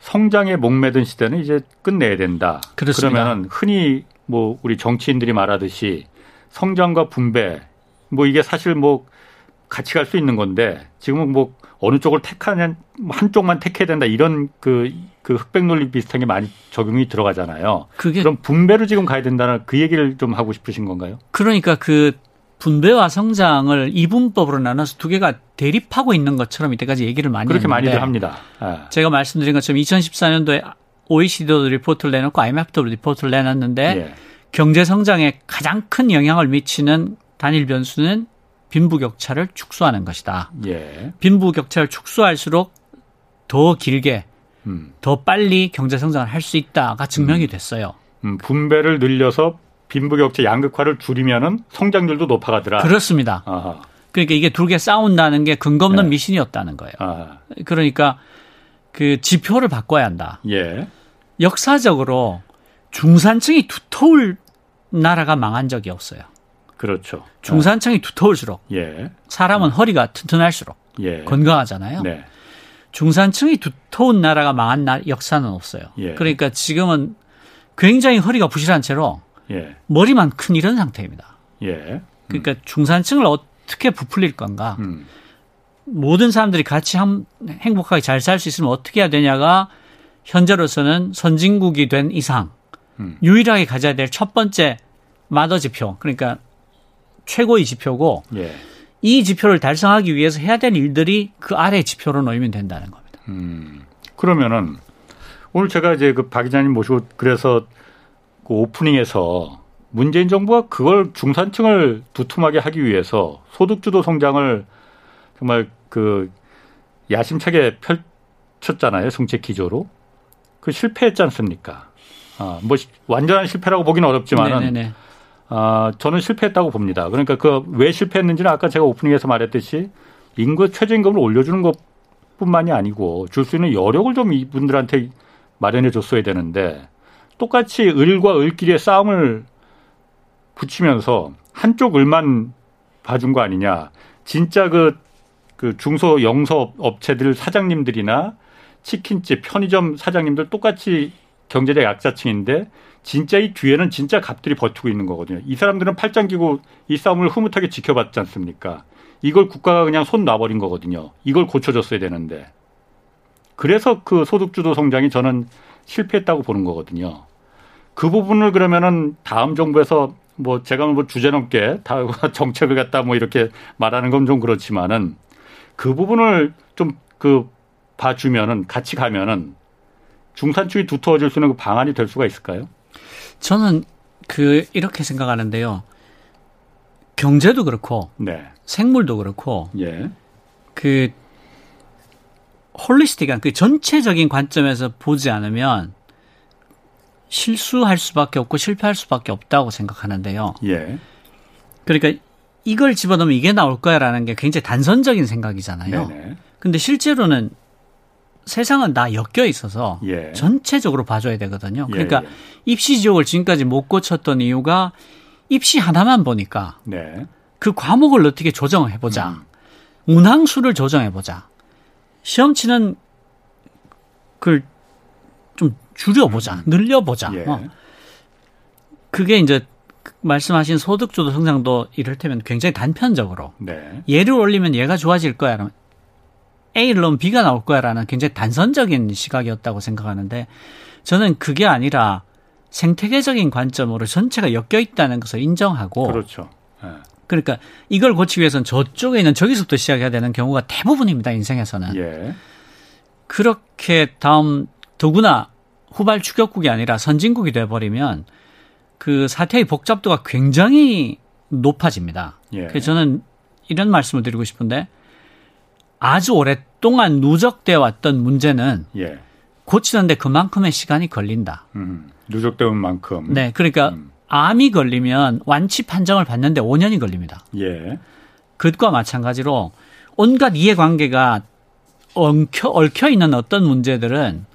성장에 목매든 시대는 이제 끝내야 된다. 그렇습니다. 그러면은 흔히 뭐 우리 정치인들이 말하듯이 성장과 분배 뭐 이게 사실 뭐 같이 갈 수 있는 건데 지금은 뭐 어느 쪽을 택하는 한쪽만 택해야 된다 이런 그, 그 흑백 논리 비슷한 게 많이 적용이 들어가잖아요. 그게 그럼 분배로 지금 가야 된다는 그 얘기를 좀 하고 싶으신 건가요? 그러니까 그 분배와 성장을 이분법으로 나눠서 두 개가 대립하고 있는 것처럼 이때까지 얘기를 많이 그렇게 많이들 합니다. 아. 제가 말씀드린 것처럼 2014년도에 OECD도 리포트를 내놓고 IMF도 리포트를 내놨는데 예. 경제 성장에 가장 큰 영향을 미치는 단일 변수는 빈부격차를 축소하는 것이다. 예. 빈부격차를 축소할수록 더 길게 음. 더 빨리 경제 성장을 할 수 있다가 증명이 음. 됐어요. 음, 분배를 늘려서 빈부격차 양극화를 줄이면은 성장률도 높아가더라. 그렇습니다. 아하. 그러니까 이게 두 개 싸운다는 게 근거 없는 네. 미신이었다는 거예요. 아하. 그러니까 그 지표를 바꿔야 한다. 예. 역사적으로 중산층이 두터울 나라가 망한 적이 없어요. 그렇죠. 중산층이 두터울수록 예. 사람은 음. 허리가 튼튼할수록 예. 건강하잖아요. 네. 중산층이 두터운 나라가 망한 나, 역사는 없어요. 예. 그러니까 지금은 굉장히 허리가 부실한 채로 예. 머리만 큰 이런 상태입니다. 예. 음. 그러니까 중산층을 어떻게 부풀릴 건가? 음. 모든 사람들이 같이 함, 행복하게 잘 살 수 있으면 어떻게 해야 되냐가 현재로서는 선진국이 된 이상 음. 유일하게 가져야 될 첫 번째 마더 지표 그러니까 최고의 지표고 예. 이 지표를 달성하기 위해서 해야 될 일들이 그 아래 지표로 놓이면 된다는 겁니다. 음. 그러면은 오늘 제가 이제 그 박 기자님 모시고 그래서 그 오프닝에서 문재인 정부가 그걸 중산층을 두툼하게 하기 위해서 소득주도 성장을 정말 그 야심차게 펼쳤잖아요. 정책 기조로. 그 실패했지 않습니까? 아, 뭐 완전한 실패라고 보기는 어렵지만은 네네네. 아, 저는 실패했다고 봅니다. 그러니까 그 왜 실패했는지는 아까 제가 오프닝에서 말했듯이 인구 최저임금을 올려주는 것 뿐만이 아니고 줄 수 있는 여력을 좀 이분들한테 마련해 줬어야 되는데 똑같이 을과 을끼리의 싸움을 붙이면서 한쪽 을만 봐준 거 아니냐. 진짜 그, 그 중소 영서 업체들 사장님들이나 치킨집, 편의점 사장님들 똑같이 경제적 약자층인데 진짜 이 뒤에는 진짜 갑들이 버티고 있는 거거든요. 이 사람들은 팔짱 끼고 이 싸움을 흐뭇하게 지켜봤지 않습니까? 이걸 국가가 그냥 손 놔버린 거거든요. 이걸 고쳐줬어야 되는데. 그래서 그 소득주도 성장이 저는 실패했다고 보는 거거든요. 그 부분을 그러면은 다음 정부에서 뭐 제가 뭐 주제넘게 다 *laughs* 정책을 갖다 뭐 이렇게 말하는 건 좀 그렇지만은 그 부분을 좀 그 봐주면은 같이 가면은 중산층이 두터워질 수 있는 그 방안이 될 수가 있을까요? 저는 그 이렇게 생각하는데요. 경제도 그렇고 네. 생물도 그렇고 예. 그 홀리스틱한 그 전체적인 관점에서 보지 않으면 실수할 수밖에 없고 실패할 수밖에 없다고 생각하는데요. 예. 그러니까 이걸 집어넣으면 이게 나올 거야라는 게 굉장히 단선적인 생각이잖아요. 네네. 근데 실제로는 세상은 다 엮여 있어서 예. 전체적으로 봐줘야 되거든요. 예, 그러니까 예, 입시 지옥을 지금까지 못 고쳤던 이유가 입시 하나만 보니까 네. 그 과목을 어떻게 조정을 해보자. 음. 운항수를 조정해 보자. 시험 치는 그걸 좀 줄여 보자. 음. 늘려 보자. 예. 어. 그게 이제 말씀하신 소득주도 성장도 이를테면 굉장히 단편적으로 네. 얘를 올리면 얘가 좋아질 거야. A를 넣으면 B가 나올 거야라는 굉장히 단선적인 시각이었다고 생각하는데 저는 그게 아니라 생태계적인 관점으로 전체가 엮여 있다는 것을 인정하고 그렇죠. 네. 그러니까 이걸 고치기 위해서는 저쪽에 있는 저기서부터 시작해야 되는 경우가 대부분입니다 인생에서는 예. 그렇게 다음 더구나 후발 추격국이 아니라 선진국이 돼버리면 그 사태의 복잡도가 굉장히 높아집니다. 예. 그래서 저는 이런 말씀을 드리고 싶은데 아주 오랫 동안 누적되어 왔던 문제는 예. 고치는데 그만큼의 시간이 걸린다. 음, 누적되는 만큼. 네, 그러니까 음. 암이 걸리면 완치 판정을 받는데 5년이 걸립니다. 예. 그것과 마찬가지로 온갖 이해관계가 엉켜, 얽혀 있는 어떤 문제들은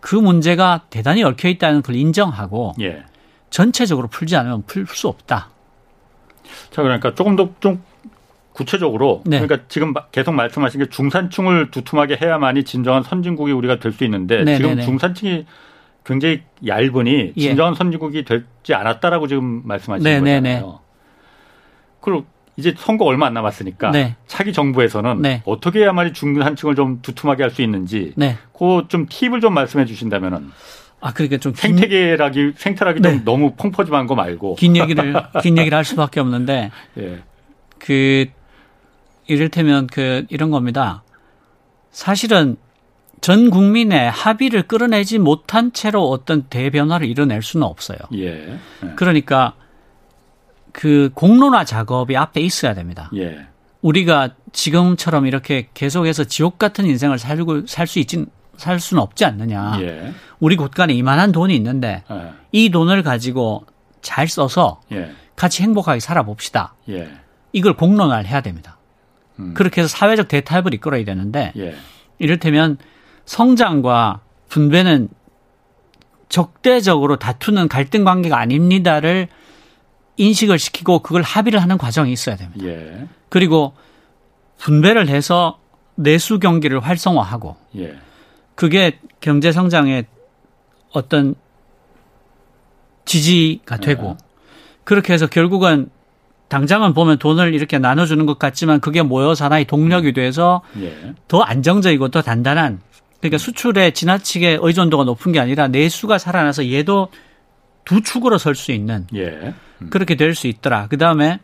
그 문제가 대단히 얽혀 있다는 걸 인정하고 예. 전체적으로 풀지 않으면 풀 수 없다. 자, 그러니까 조금 더 좀 구체적으로 네. 그러니까 지금 계속 말씀하신 게 중산층을 두툼하게 해야만이 진정한 선진국이 우리가 될 수 있는데 네, 지금 네, 네. 중산층이 굉장히 얇으니 예. 진정한 예. 선진국이 되지 않았다라고 지금 말씀하시는 네, 거잖아요. 그리고 이제 선거 얼마 안 남았으니까 네. 차기 정부에서는 네. 어떻게 해야만이 중산층을 좀 두툼하게 할 수 있는지 네. 그좀 팁을 좀 말씀해 주신다면은 아 그러니까 좀 생태계라기 생태락이 네. 좀 너무 펑퍼짐한 거 말고 긴 얘기를 긴 얘기를 할 수밖에 없는데 *laughs* 예. 그 이를테면 그 이런 겁니다. 사실은 전 국민의 합의를 끌어내지 못한 채로 어떤 대변화를 이뤄낼 수는 없어요. 예. 예. 그러니까 그 공론화 작업이 앞에 있어야 됩니다. 예. 우리가 지금처럼 이렇게 계속해서 지옥 같은 인생을 살고 살 수 있진 살 수는 없지 않느냐. 예. 우리 곳간에 이만한 돈이 있는데 예. 이 돈을 가지고 잘 써서 예. 같이 행복하게 살아봅시다. 예. 이걸 공론화를 해야 됩니다. 음. 그렇게 해서 사회적 대타협을 이끌어야 되는데 예. 이를테면 성장과 분배는 적대적으로 다투는 갈등 관계가 아닙니다를 인식을 시키고 그걸 합의를 하는 과정이 있어야 됩니다. 예. 그리고 분배를 해서 내수 경기를 활성화하고 예. 그게 경제 성장의 어떤 지지가 되고 예. 그렇게 해서 결국은 당장은 보면 돈을 이렇게 나눠주는 것 같지만 그게 모여서 하나의 동력이 돼서 예. 더 안정적이고 더 단단한 그러니까 수출에 지나치게 의존도가 높은 게 아니라 내수가 살아나서 얘도 두 축으로 설 수 있는 예. 음. 그렇게 될 수 있더라. 그 다음에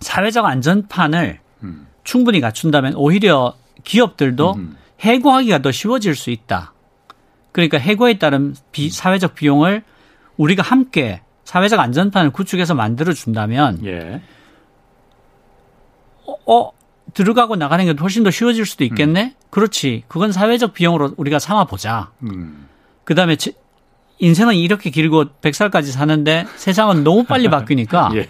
사회적 안전판을 음. 충분히 갖춘다면 오히려 기업들도 음. 해고하기가 더 쉬워질 수 있다. 그러니까 해고에 따른 비, 음. 사회적 비용을 우리가 함께 사회적 안전판을 구축해서 만들어 준다면 예. 어, 어, 들어가고 나가는 게 훨씬 더 쉬워질 수도 있겠네. 음. 그렇지. 그건 사회적 비용으로 우리가 삼아 보자. 음. 그다음에 인생은 이렇게 길고 100살까지 사는데 세상은 너무 빨리 바뀌니까 *laughs* 예.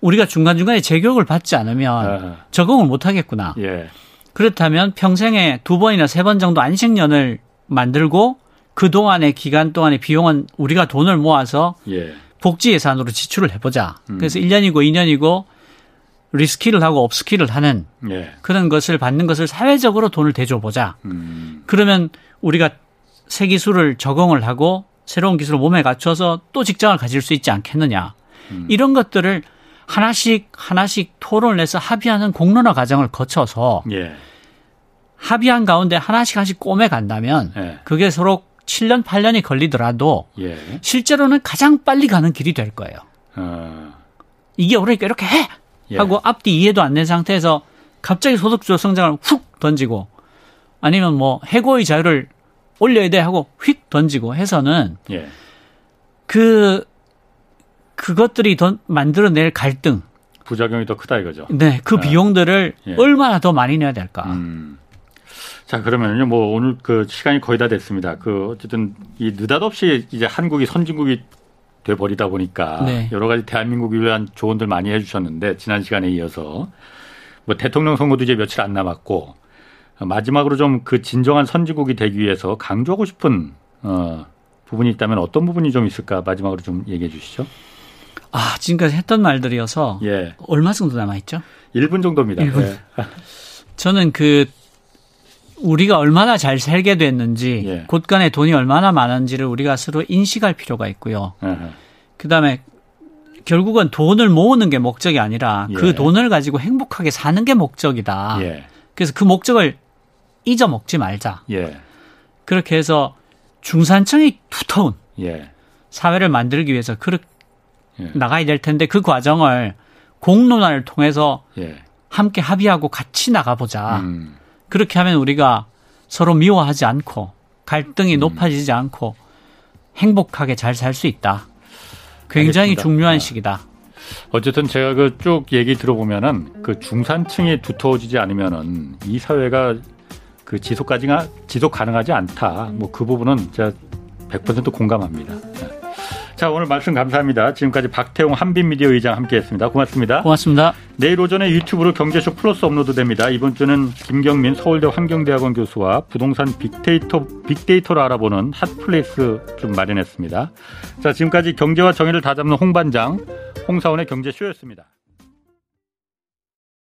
우리가 중간중간에 재교육을 받지 않으면 아. 적응을 못 하겠구나. 예. 그렇다면 평생에 두 번이나 세 번 정도 안식년을 만들고 그동안의 기간 동안의 비용은 우리가 돈을 모아서 예. 복지 예산으로 지출을 해보자. 음. 그래서 1년이고 2년이고 리스키를 하고 업스키를 하는 예. 그런 것을 받는 것을 사회적으로 돈을 대줘보자. 음. 그러면 우리가 새 기술을 적응을 하고 새로운 기술을 몸에 갖춰서 또 직장을 가질 수 있지 않겠느냐. 음. 이런 것들을 하나씩 하나씩 토론을 해서 합의하는 공론화 과정을 거쳐서 예. 합의한 가운데 하나씩 하나씩 꼬매 간다면 예. 그게 서로 7년, 8년이 걸리더라도 예. 실제로는 가장 빨리 가는 길이 될 거예요. 어. 이게 그러니까 이렇게 해! 예. 하고 앞뒤 이해도 안 된 상태에서 갑자기 소득주도 성장을 훅 던지고 아니면 뭐 해고의 자유를 올려야 돼 하고 휙 던지고 해서는 예. 그 그것들이 더 만들어낼 갈등 부작용이 더 크다 이거죠. 네, 그 아. 비용들을 예. 얼마나 더 많이 내야 될까. 음. 자 그러면요, 뭐 오늘 그 시간이 거의 다 됐습니다. 그 어쨌든 이 느닷없이 이제 한국이 선진국이 돼 버리다 보니까 네. 여러 가지 대한민국을 위한 조언들 많이 해 주셨는데 지난 시간에 이어서 뭐 대통령 선거도 이제 며칠 안 남았고 마지막으로 좀 그 진정한 선진국이 되기 위해서 강조하고 싶은 어, 부분이 있다면 어떤 부분이 좀 있을까 마지막으로 좀 얘기해 주시죠. 아, 지금까지 했던 말들이어서 예. 얼마 정도 남아 있죠? 1분 정도입니다. 1분. 네. 저는 그 우리가 얼마나 잘 살게 됐는지 예. 곳간에 돈이 얼마나 많은지를 우리가 서로 인식할 필요가 있고요. 그다음에 결국은 돈을 모으는 게 목적이 아니라 그 예. 그 돈을 가지고 행복하게 사는 게 목적이다. 예. 그래서 그 목적을 잊어먹지 말자. 예. 그렇게 해서 중산층이 두터운 예. 사회를 만들기 위해서 그렇게 예. 나가야 될 텐데 그 과정을 공론화를 통해서 예. 함께 합의하고 같이 나가보자. 음. 그렇게 하면 우리가 서로 미워하지 않고 갈등이 음. 높아지지 않고 행복하게 잘 살 수 있다. 굉장히 알겠습니다. 중요한 네. 시기다. 어쨌든 제가 그 쭉 얘기 들어보면은 그 중산층이 두터워지지 않으면은 이 사회가 그 지속까지 지속 가능하지 않다. 뭐 그 부분은 제가 100% 공감합니다. 네. 자, 오늘 말씀 감사합니다. 지금까지 박태웅 한빛미디어 의장 함께했습니다. 고맙습니다. 고맙습니다. 내일 오전에 유튜브로 경제쇼 플러스 업로드됩니다. 이번 주는 김경민 서울대 환경대학원 교수와 부동산 빅데이터 빅데이터를 알아보는 핫플레이스 좀 마련했습니다. 자, 지금까지 경제와 정의를 다잡는 홍반장 홍사원의 경제쇼였습니다.